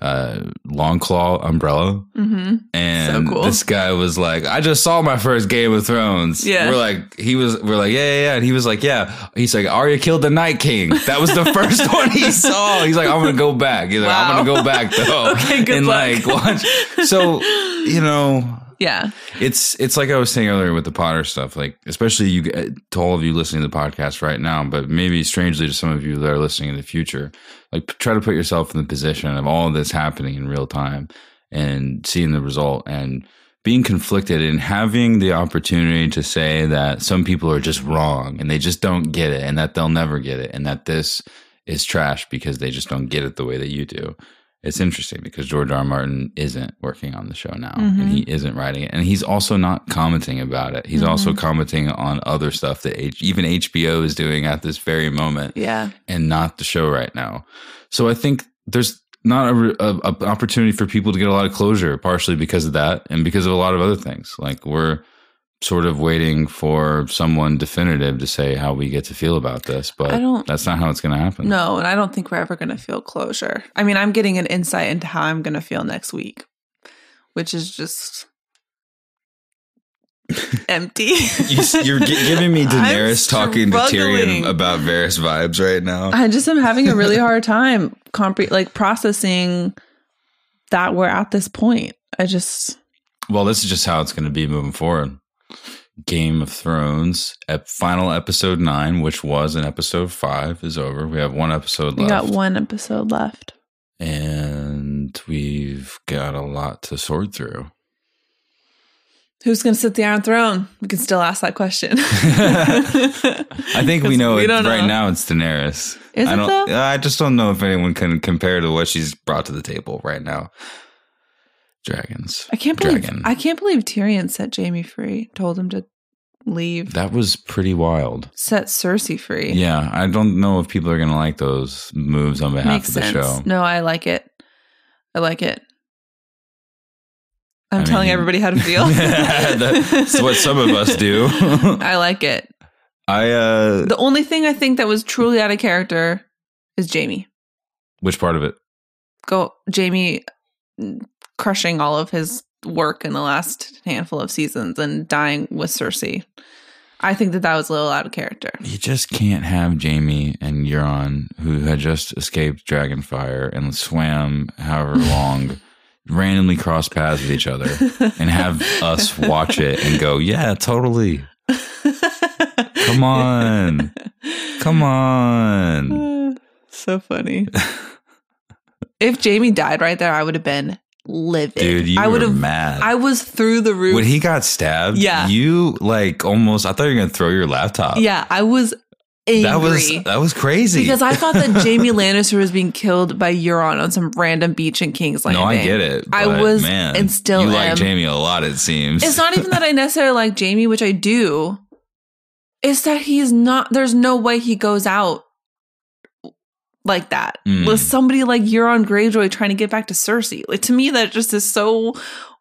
A: uh, Longclaw umbrella.
B: hmm
A: And
B: So cool.
A: this guy was like, I just saw my first Game of Thrones.
B: Yeah.
A: We're like, he was, we're like, yeah, yeah, yeah. And he was like, yeah. He's like, Arya killed the Night King. That was the first one he saw. He's like, I'm going to go back. He's like, I'm going to go back though.
B: Okay, good
A: and
B: luck.
A: like, watch. So, you know,
B: Yeah.
A: it's it's like I was saying earlier with the Potter stuff, like especially you to all of you listening to the podcast right now, but maybe strangely to some of you that are listening in the future, like try to put yourself in the position of all of this happening in real time and seeing the result and being conflicted and having the opportunity to say that some people are just wrong and they just don't get it and that they'll never get it and that this is trash because they just don't get it the way that you do. It's interesting because George R. R. Martin isn't working on the show now
B: Mhm.
A: and he isn't writing it. And he's also not commenting about it. He's also commenting on other stuff that H- even HBO is doing at this very moment
B: Yeah.
A: and not the show right now. So I think there's not a, a, a opportunity for people to get a lot of closure, partially because of that and because of a lot of other things. Like we're sort of waiting for someone definitive to say how we get to feel about this, but
B: I don't-
A: that's not how it's going to happen.
B: No, and I don't think we're ever going to feel closure. I mean, I'm getting an insight into how I'm going to feel next week, which is just empty.
A: You, you're gi- giving me Daenerys talking to. Tyrion about Varys vibes right now.
B: I just am having a really hard time compre- like processing that we're at this point. I just
A: Well, this is just how it's going to be moving forward. Game of Thrones, ep- final episode nine, which was in episode five, is over. We have one episode
B: we
A: left, We
B: got one episode left.
A: and we've got a lot to sort through.
B: Who's going to sit the Iron Throne? We can still ask that question.
A: I think we know
B: we
A: it right
B: know.
A: now. It's Daenerys.
B: Is
A: I
B: it
A: don't.
B: though?
A: I just don't know if anyone can compare to what she's brought to the table right now. Dragons.
B: I can't believe
A: Dragon.
B: I can't believe Tyrion set Jaime free. Told him to leave.
A: That was pretty wild.
B: set Cersei free.
A: Yeah, I don't know if people are going to like those moves on behalf
B: Makes
A: of the
B: sense.
A: show.
B: No, I like it. I like it. I'm
A: I
B: telling
A: mean-
B: everybody how to feel.
A: That's what some of us do.
B: I like it.
A: I uh
B: The only thing I think that was truly out of character is Jaime.
A: which part of it?
B: Go Jaime crushing all of his work in the last handful of seasons and dying with Cersei. I think that that was a little out of character.
A: You just can't have Jaime and Euron, who had just escaped Dragonfire and swam however long, randomly cross paths with each other and have us watch it and go, yeah, totally. Come on. Come on.
B: so funny. if Jaime died right there, I would have been livid.
A: Dude, you
B: I
A: were
B: would have.
A: mad.
B: I was through the roof.
A: when he got stabbed,
B: Yeah.
A: you like almost, I thought you were going to throw your laptop.
B: yeah, I was angry.
A: That was, that was crazy.
B: because I thought that Jaime Lannister was being killed by Euron on some random beach in King's Landing.
A: no, I get it.
B: I was
A: man,
B: and still
A: you
B: am.
A: like Jaime a lot, it seems.
B: It's not even that I necessarily like Jaime, which I do. It's that he's not. There's no way he goes out like that
A: Mm.
B: with somebody like Euron Greyjoy trying to get back to Cersei. Like to me, that just is so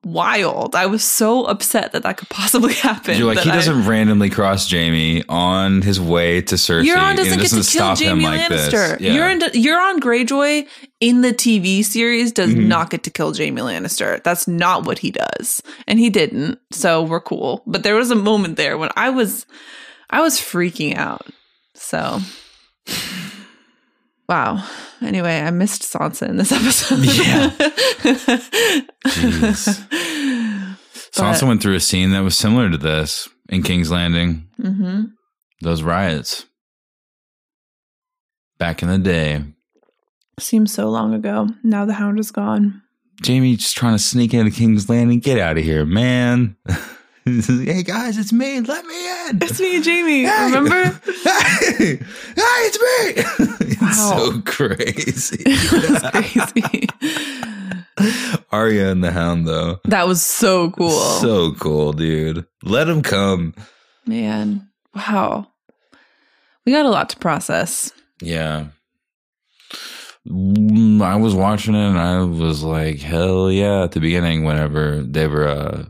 B: wild. I was so upset that that could possibly happen.
A: You're like he
B: I-
A: doesn't randomly cross Jaime on his way to Cersei.
B: Euron doesn't
A: it
B: get to kill Jaime
A: like.
B: Lannister.
A: Yeah.
B: Euron, Euron Greyjoy in the TV series does
A: Mhm.
B: not get to kill Jaime Lannister. That's not what he does, and he didn't. So we're cool. But there was a moment there when I was, I was freaking out. So, wow. Anyway, I missed Sansa in this episode.
A: Yeah. Jeez. Sansa went through a scene that was similar to this in King's Landing.
B: hmm
A: Those riots back in the day.
B: Seems so long ago. Now the Hound is gone.
A: Jaime just trying to sneak into King's Landing. Get out of here, man. hey guys, it's me. Let me in.
B: It's me and Jaime.
A: Hey.
B: Remember?
A: hey, hey, it's me. it's
B: Wow.
A: so crazy.
B: It's crazy.
A: Arya and the Hound, though.
B: That was so cool.
A: So cool, dude. Let him come.
B: Man, wow. We got a lot to process.
A: Yeah. Mm, I was watching it and I was like, hell yeah, at the beginning, whenever they were, uh,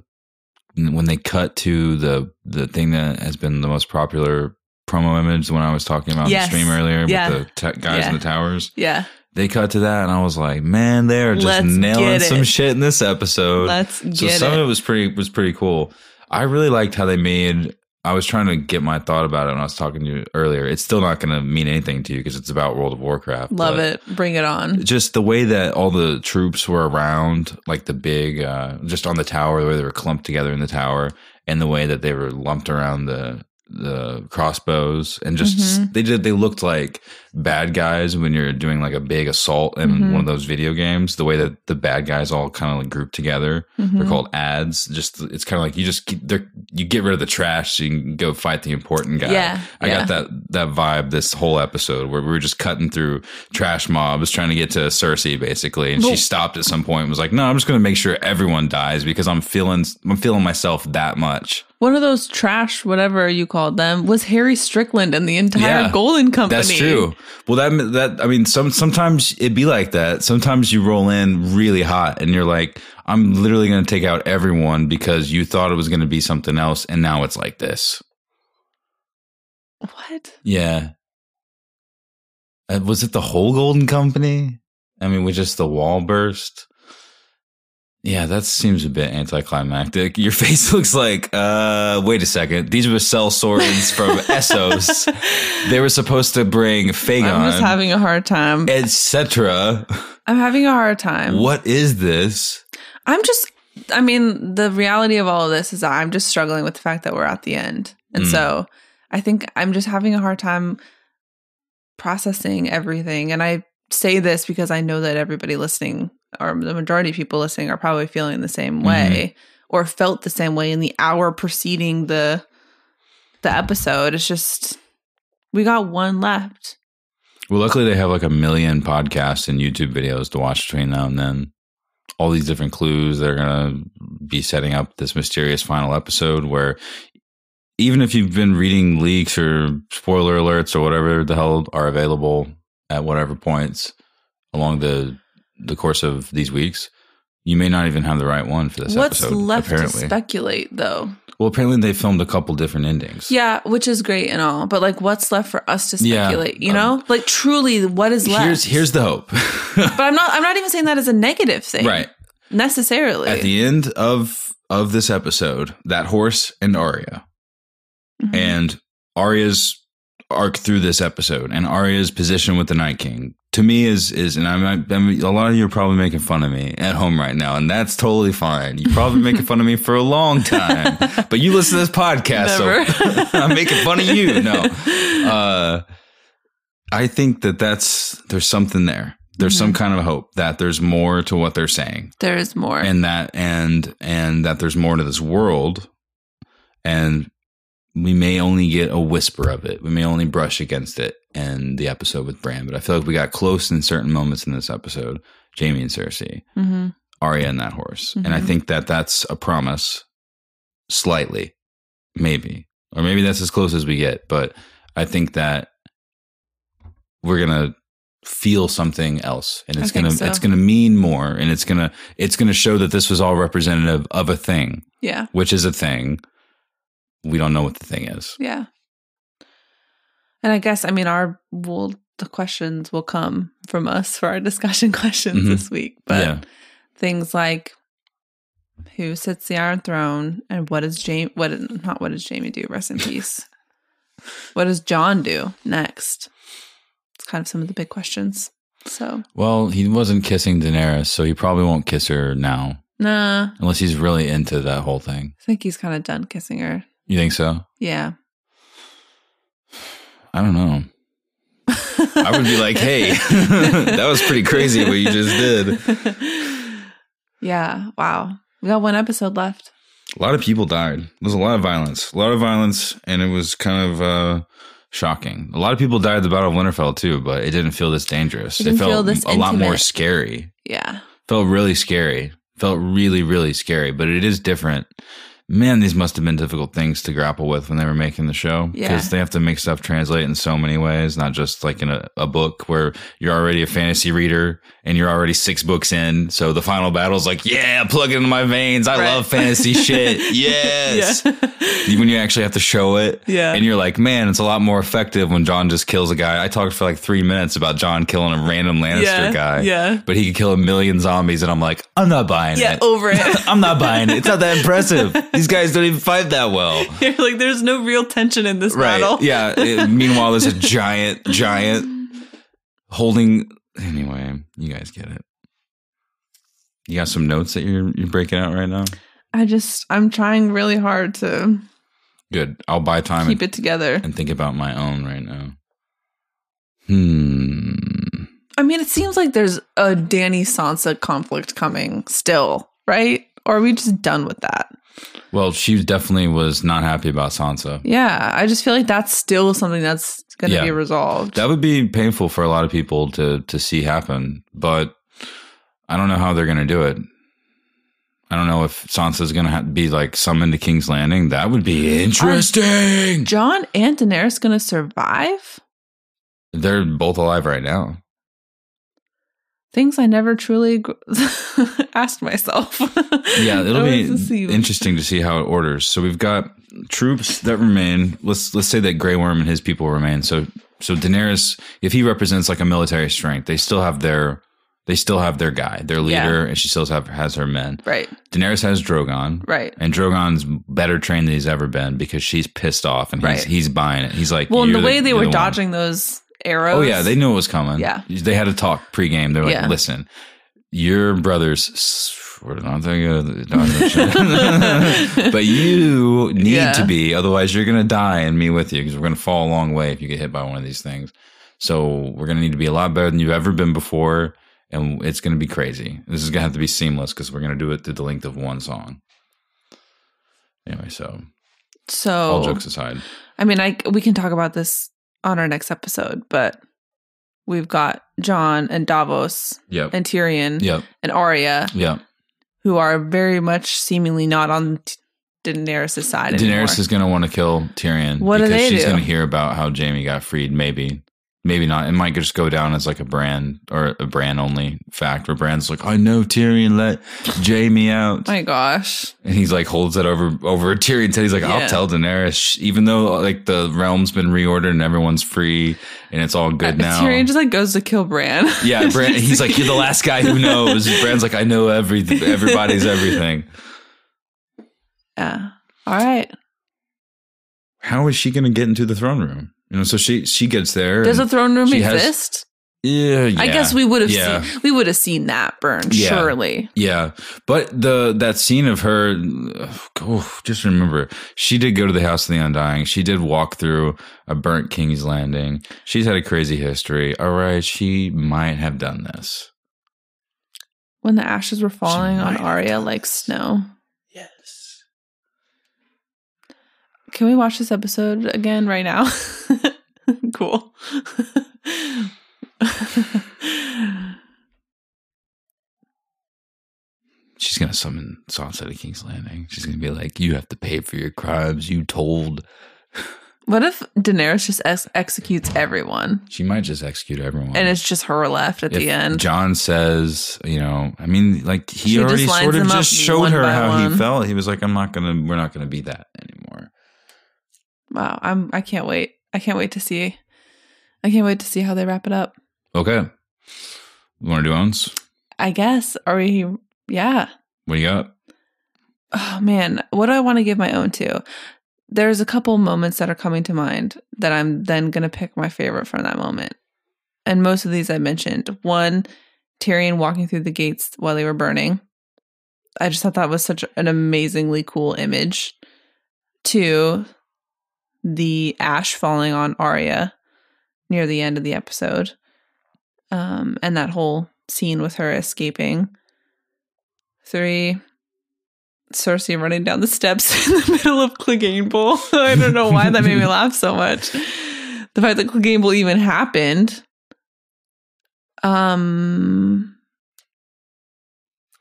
A: when they cut to the, the thing that has been the most popular promo image when I was talking about
B: Yes.
A: the stream earlier
B: Yeah.
A: with the te- guys
B: Yeah.
A: in the towers.
B: Yeah.
A: They cut to that and I was like, man, they're just
B: Let's
A: nailing some shit in this episode.
B: Let's
A: so
B: get
A: some
B: it.
A: of it was pretty was pretty cool. I really liked how they made. I was trying to get my thought about it when I was talking to you earlier. It's still not going to mean anything to you because it's about World of Warcraft.
B: Love it. Bring it on.
A: Just the way that all the troops were around, like the big, uh, just on the tower, the way they were clumped together in the tower, and the way that they were lumped around the the crossbows, and just
B: Mhm.
A: they did they looked like bad guys when you're doing like a big assault in
B: Mhm.
A: one of those video games. The way that the bad guys all kind of like grouped together. They're
B: Mhm.
A: called ads. Just it's kind of like you just get- they're, you get rid of the trash so you can go fight the important guy.
B: Yeah.
A: I
B: yeah.
A: got that that vibe this whole episode where we were just cutting through trash mobs trying to get to Cersei basically, and
B: Well-
A: she stopped at some point and was like, "No, I'm just going to make sure everyone dies because I'm feeling I'm feeling myself that much."
B: One of those trash, whatever you called them, was Harry Strickland and the entire
A: Yeah.
B: Golden Company.
A: That's true. Well, that that I mean, some sometimes it be like that. Sometimes you roll in really hot, and you're like, "I'm literally going to take out everyone because you thought it was going to be something else, and now it's like this."
B: What?
A: Yeah. Uh, was it the whole Golden Company? I mean, was just the wall burst. Yeah, that seems a bit anticlimactic. Your face looks like, uh, wait a second. These were sellswords from Essos. They were supposed to bring
B: I'm just having a hard time.
A: etc.
B: I'm having a hard time.
A: What is this?
B: I'm just, I mean, the reality of all of this is that I'm just struggling with the fact that we're at the end. And
A: Mm.
B: so I think I'm just having a hard time processing everything. And I say this because I know that everybody listening, or the majority of people listening, are probably feeling the same mm-hmm. way or felt the same way in the hour preceding the the episode. It's just we got one left.
A: Well, luckily they have like a million podcasts and YouTube videos to watch between now and then. all these different clues. They're going to be setting up this mysterious final episode where even if you've been reading leaks or spoiler alerts or whatever the hell are available at whatever points along the the course of these weeks, you may not even have the right one for this
B: What's
A: episode.
B: What's left
A: apparently,
B: to speculate, though?
A: well, apparently they filmed a couple different endings.
B: Yeah, which is great and all, but like, what's left for us to
A: Yeah,
B: speculate? you
A: um,
B: know, like truly, what is left?
A: Here's here's the hope.
B: but I'm not. I'm not even saying that as a negative thing,
A: right
B: Necessarily.
A: at the end of of this episode, that horse and Arya
B: Mhm.
A: and Arya's arc through this episode and Arya's position with the Night King to me is is and I'm, I'm a lot of you are probably making fun of me at home right now and that's totally fine. You're probably making fun of me for a long time, but you listen to this podcast,
B: Never.
A: so I'm making fun of you. No, uh, I think that that's there's something there. There's some kind of hope that there's more to what they're saying
B: there is more.
A: and that and and that there's more to this world and we may only get a whisper of it we may only brush against it in the episode with bran but i feel like we got close in certain moments in this episode jaime and cersei
B: hmm
A: Arya and that horse and i
B: Mhm.
A: think that that's a promise slightly maybe or maybe that's as close as we get but i think that we're gonna feel something else and it's gonna
B: so.
A: it's gonna mean more and it's gonna it's gonna show that this was all representative of a thing
B: Yeah.
A: which is a thing we don't know what the thing is
B: Yeah. And I guess I mean our will the questions will come from us for our discussion questions
A: Mhm.
B: this week. But
A: yeah
B: things like who sits the Iron Throne and what does Jaime what not what does Jaime do? Rest in peace. what does Jon do next? It's kind of some of the big questions. So
A: well he wasn't kissing daenerys so he probably won't kiss her now
B: nah.
A: unless he's really into that whole thing
B: I think he's kind of done kissing her.
A: you think so
B: Yeah.
A: I don't know I would be like, hey, that was pretty crazy what you just did.
B: yeah. Wow. We got one episode left.
A: A lot of people died. There was a lot of violence. A lot of violence, and it was kind of uh, shocking. A lot of people died at the Battle of Winterfell too, but it didn't feel this dangerous.
B: It didn't
A: felt a lot more scary.
B: Yeah.
A: Felt really scary. Felt really, really scary, but it is different. Man, these must have been difficult things to grapple with when they were making the show
B: Yeah.
A: because they have to make stuff translate in so many ways, not just like in a, a book where you're already a fantasy reader and you're already six books in. So the final battle's like, yeah, plug it into my veins. I
B: Right.
A: love fantasy shit. Yes.
B: Yeah.
A: when you actually have to show it.
B: Yeah.
A: And you're like, man, it's a lot more effective when Jon just kills a guy. I talked for like three minutes about Jon killing a random Lannister
B: yeah.
A: guy.
B: Yeah.
A: But he could kill a million zombies, and I'm like, I'm not buying
B: Yeah.
A: it.
B: Over it.
A: I'm not buying it. It's not that impressive. These guys don't even fight that well.
B: You're like, there's no real tension in this
A: Right.
B: battle.
A: Yeah. It- meanwhile, there's a giant, giant holding. Anyway, you guys get it. You got some notes that you're you're breaking out right now.
B: I just, I'm trying really hard to
A: Good. I'll buy time
B: keep
A: and,
B: it together.
A: and think about my own right now. Hmm.
B: I mean, it seems like there's a Dany Sansa conflict coming still, right? Or are we just done with that?
A: Well, she definitely was not happy about Sansa.
B: Yeah. I just feel like that's still something that's going to
A: Yeah.
B: be resolved.
A: That would be painful for a lot of people to to see happen, but I don't know how they're going to do it. I don't know if Sansa's going to be like summoned to King's Landing. That would be interesting.
B: Jon and Daenerys going to survive?
A: They're both alive right now.
B: Things I never truly asked myself.
A: Yeah, it'll be
B: was to see-
A: interesting to see how it orders. So we've got troops that remain. Let's let's say that Grey Worm and his people remain. So so Daenerys, if he represents like a military strength, they still have their they still have their guy, their
B: Yeah.
A: leader, and she still have has her men.
B: Right,
A: Daenerys has Drogon.
B: right.
A: And Drogon's better trained than he's ever been because she's pissed off and he's
B: Right.
A: he's buying it. He's like,
B: Well, and
A: "You're
B: the way they
A: you're
B: were
A: the one."
B: dodging those arrows.
A: Oh yeah, they knew it was coming.
B: Yeah.
A: they had a talk pregame. They were like,
B: Yeah.
A: "Listen, your brothers were not that but you need
B: Yeah.
A: to be. Otherwise, you're gonna die and me with you because we're gonna fall a long way if you get hit by one of these things. So we're gonna need to be a lot better than you've ever been before." And it's to be crazy. This is to have to be seamless because we're to do it through the length of one song. Anyway, so
B: So
A: all jokes aside,
B: I mean, I we can talk about this on our next episode, but we've got Jon and Davos
A: yep,
B: and Tyrion
A: yep,
B: and Arya
A: yep.
B: who are very much seemingly not on T- Daenerys' side
A: Daenerys
B: anymore.
A: is going to want to kill Tyrion
B: What do
A: because
B: they
A: she's going to hear about how Jaime got freed. Maybe, maybe not. It might just go down as like a brand or a brand only fact where Bran's like, I know Tyrion let Jaime out.
B: My gosh.
A: And he's like holds it over over Tyrion's head. He's like,
B: Yeah.
A: I'll tell Daenerys, even though like the realm's been reordered and everyone's free and it's all good uh, now.
B: Tyrion just like goes to kill Bran.
A: yeah, Bran, he's like, you're the last guy who knows. Bran's like, I know every everybody's everything.
B: yeah. All right.
A: How is she going to get into the throne room? You know, so she she gets there.
B: Does a throne room
A: she has-
B: exist?
A: yeah, yeah,
B: I guess we would have
A: yeah.
B: seen we would have seen that burn,
A: Yeah.
B: surely.
A: Yeah, but the that scene of her, oh, just remember, she did go to the House of the Undying. She did walk through a burnt King's Landing. She's had a crazy history. All right, she might have done this.
B: When the ashes were falling on Arya like snow.
A: Yes.
B: Can we watch this episode again right now? cool.
A: She's gonna summon Sansa to King's Landing. She's gonna be like, "You have to pay for your crimes. You told."
B: what if Daenerys just ex- executes everyone
A: She might just execute everyone.
B: and it's just her left at
A: if
B: the end?
A: Jon says, you know, I mean, like he
B: She
A: already sort of just showed her how
B: one.
A: he felt. He was like, "I'm not gonna. We're not gonna be that anymore."
B: Wow, I'm I can't wait. I can't wait to see. I can't wait to see how they wrap it up.
A: Okay. You want to do owns?
B: I guess. Are we yeah.
A: What do you got?
B: oh man, what do I want to give my own to? There's a couple moments that are coming to mind that I'm then going to pick my favorite from that moment. And most of these I mentioned. One, Tyrion walking through the gates while they were burning. I just thought that was such an amazingly cool image. Two, the ash falling on Arya near the end of the episode. Um, and that whole scene with her escaping. Three, Cersei running down the steps in the middle of Cleganebowl. I don't know why that made me laugh so much. The fact that Cleganebowl even happened. Um,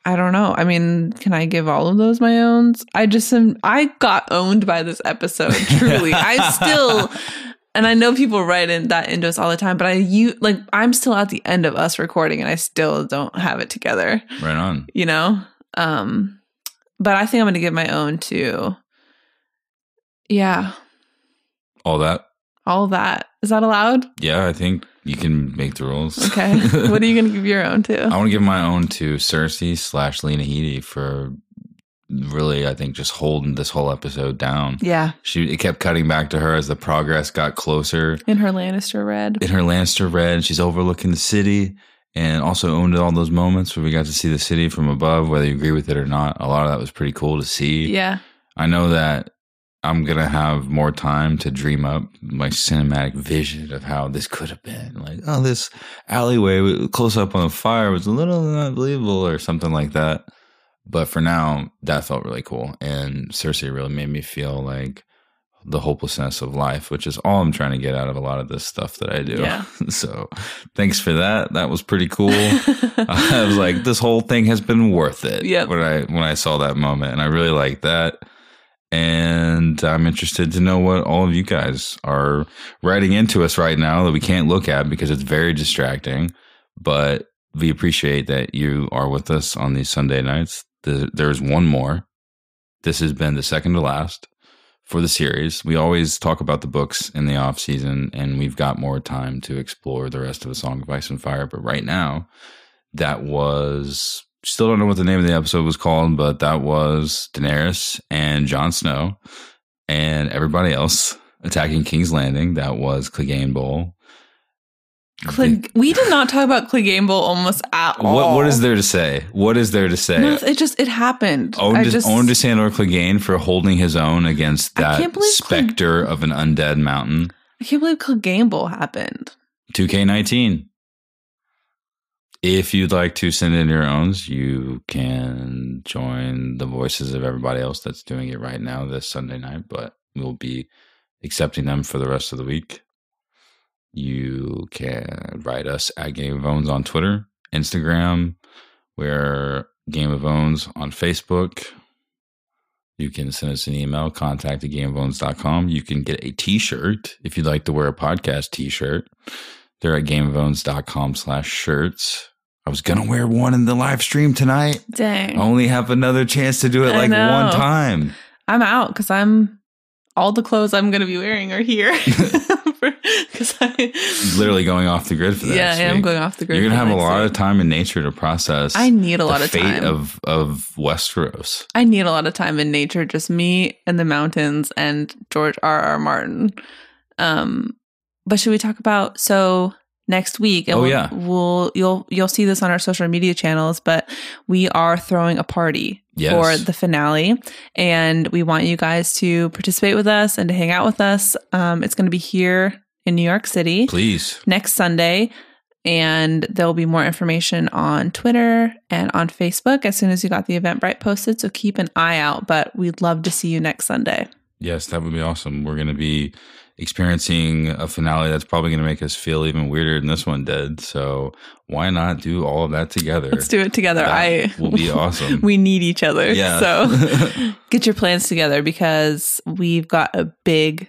B: I don't know. I mean, can I give all of those my own? I just am. I got owned by this episode. Truly, I still. And I know people write in that into us all the time, but I you like I'm still at the end of us recording and I still don't have it together
A: Right on.
B: you know um but i think i'm gonna give my own to yeah
A: All that.
B: all that is that allowed
A: Yeah, I think you can make the rules.
B: okay what are you gonna give your own to?
A: I want to give my own to Cersei slash Lena Headey for really, I think, just holding this whole episode down.
B: yeah
A: She it kept cutting back to her as the progress got closer.
B: in her lannister red
A: In her Lannister red, she's overlooking the city and also owned all those moments where we got to see the city from above, whether you agree with it or not. A lot of that was pretty cool to see.
B: yeah
A: I know that I'm gonna have more time to dream up my cinematic vision of how this could have been. Like, oh, this alleyway close up on the fire was a little unbelievable, or something like that. But for now, that felt really cool, and Cersei really made me feel like the hopelessness of life, which is all I'm trying to get out of a lot of this stuff that I do.
B: Yeah.
A: so, thanks for that. That was pretty cool. I was like, this whole thing has been worth it.
B: Yeah.
A: When I when I saw that moment, and I really like that. And I'm interested to know what all of you guys are writing into us right now that we can't look at because it's very distracting. But we appreciate that you are with us on these Sunday nights. The- There's one more. This has been the second to last for the series. We always talk about the books in the off season, and we've got more time to explore the rest of A Song of Ice and Fire. But right now, that was still don't know what the name of the episode was called, but that was Daenerys and Jon Snow and everybody else attacking King's Landing. That was Cleganebowl.
B: Cleg- we did not talk about Cleganebowl almost at all
A: What what is there to say? What is there to say?
B: no, it just it happened
A: Own,
B: I just
A: own Desandor Clegane for holding his own against that
B: can't believe Cleg-
A: specter of an undead mountain.
B: I can't believe Cleganebowl happened
A: 2K19. If you'd like to send in your owns, you can join the voices of everybody else that's doing it right now this Sunday night, but we'll be accepting them for the rest of the week. You can write us at Game of Owns on Twitter, Instagram. We're Game of Owns on Facebook. You can send us an email, contact at gameofowns.com. You can get a t-shirt if you'd like to wear a podcast t-shirt. They're at gameofowns.com slash shirts. I was going to wear one in the live stream tonight.
B: Dang.
A: I only have another chance to do it
B: I
A: like
B: know.
A: one time.
B: I'm out because I'm all the clothes I'm going to be wearing are here. Because I,
A: Literally going off the grid for that.
B: yeah, I am going off the grid.
A: You're gonna have a lot
B: week.
A: of time in nature to process.
B: I need a lot
A: the
B: of
A: fate
B: time.
A: of of Westeros.
B: I need a lot of time in nature, just me and the mountains and George R. R. Martin. Um, but should we talk about so next week? and
A: Oh,
B: we'll,
A: yeah.
B: we'll you'll you'll see this on our social media channels, but we are throwing a party
A: Yes.
B: for the finale, and we want you guys to participate with us and to hang out with us. Um, it's going to be here in New York City
A: Please.
B: next Sunday. And there'll be more information on Twitter and on Facebook as soon as you got the Eventbrite posted. So keep an eye out. But we'd love to see you next Sunday.
A: Yes, that would be awesome. We're gonna be experiencing a finale that's probably gonna make us feel even weirder than this one did. So why not do all of that together?
B: Let's do it together.
A: That
B: I
A: will be awesome.
B: we need each other.
A: Yeah.
B: So get your plans together because we've got a big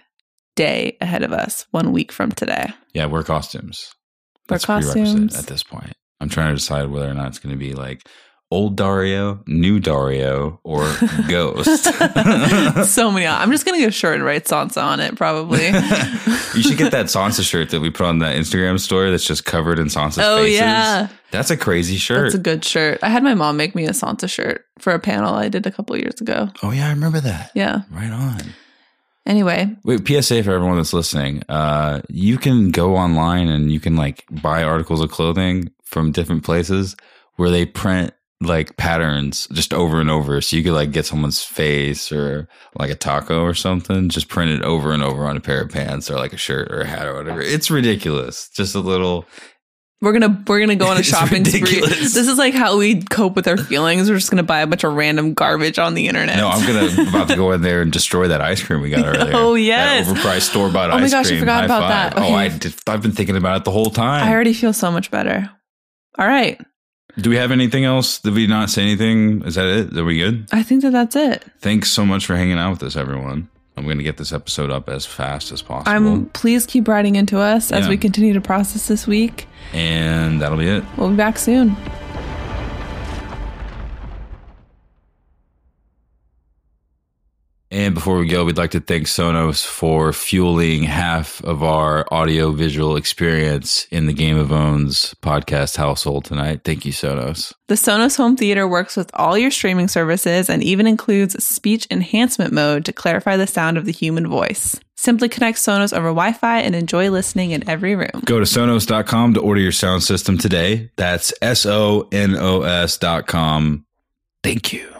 B: day ahead of us one week from today.
A: yeah, wear costumes.
B: Wear
A: That's
B: costumes.
A: at this point. I'm trying to decide whether or not it's gonna be like old Daario, new Daario, or ghost.
B: so many. I'm just gonna get a shirt and write Sansa on it, probably.
A: you should get that Sansa shirt that we put on that Instagram story that's just covered in Sansa's
B: oh
A: faces.
B: yeah,
A: That's a crazy shirt.
B: that's a good shirt. I had my mom make me a Sansa shirt for a panel I did a couple years ago.
A: oh yeah, I remember that.
B: Yeah.
A: Right on.
B: Anyway,
A: Wait, PSA for everyone that's listening. Uh, you can go online and you can like buy articles of clothing from different places where they print like patterns just over and over. So you could like get someone's face or like a taco or something, just print it over and over on a pair of pants or like a shirt or a hat or whatever. It's ridiculous. Just a little.
B: we're gonna we're gonna go on a shopping spree. This is like how we cope with our feelings. We're just gonna buy a bunch of random garbage on the internet.
A: No, I'm gonna about to go in there and destroy that ice cream we got oh, earlier.
B: Oh, yes.
A: that overpriced store bought
B: Oh my
A: ice
B: gosh, I forgot
A: High
B: about
A: five.
B: that.
A: Oh, I just, I've been thinking about it the whole time.
B: I already feel so much better. All right,
A: Do we have anything else? Did we not say anything? Is that it? Are we good?
B: I think that that's it.
A: Thanks so much for hanging out with us, everyone. I'm going to get this episode up as fast as possible.
B: I'm please keep writing into us as
A: Yeah.
B: we continue to process this week.
A: and that'll be it.
B: We'll be back soon.
A: And before we go, we'd like to thank Sonos for fueling half of our audio visual experience in the Game of Owns podcast household tonight. Thank you, Sonos.
B: The Sonos Home Theater works with all your streaming services and even includes speech enhancement mode to clarify the sound of the human voice. Simply connect Sonos over Wi Fi and enjoy listening in every room.
A: Go to Sonos.com to order your sound system today. That's S O N O S.com. Thank you.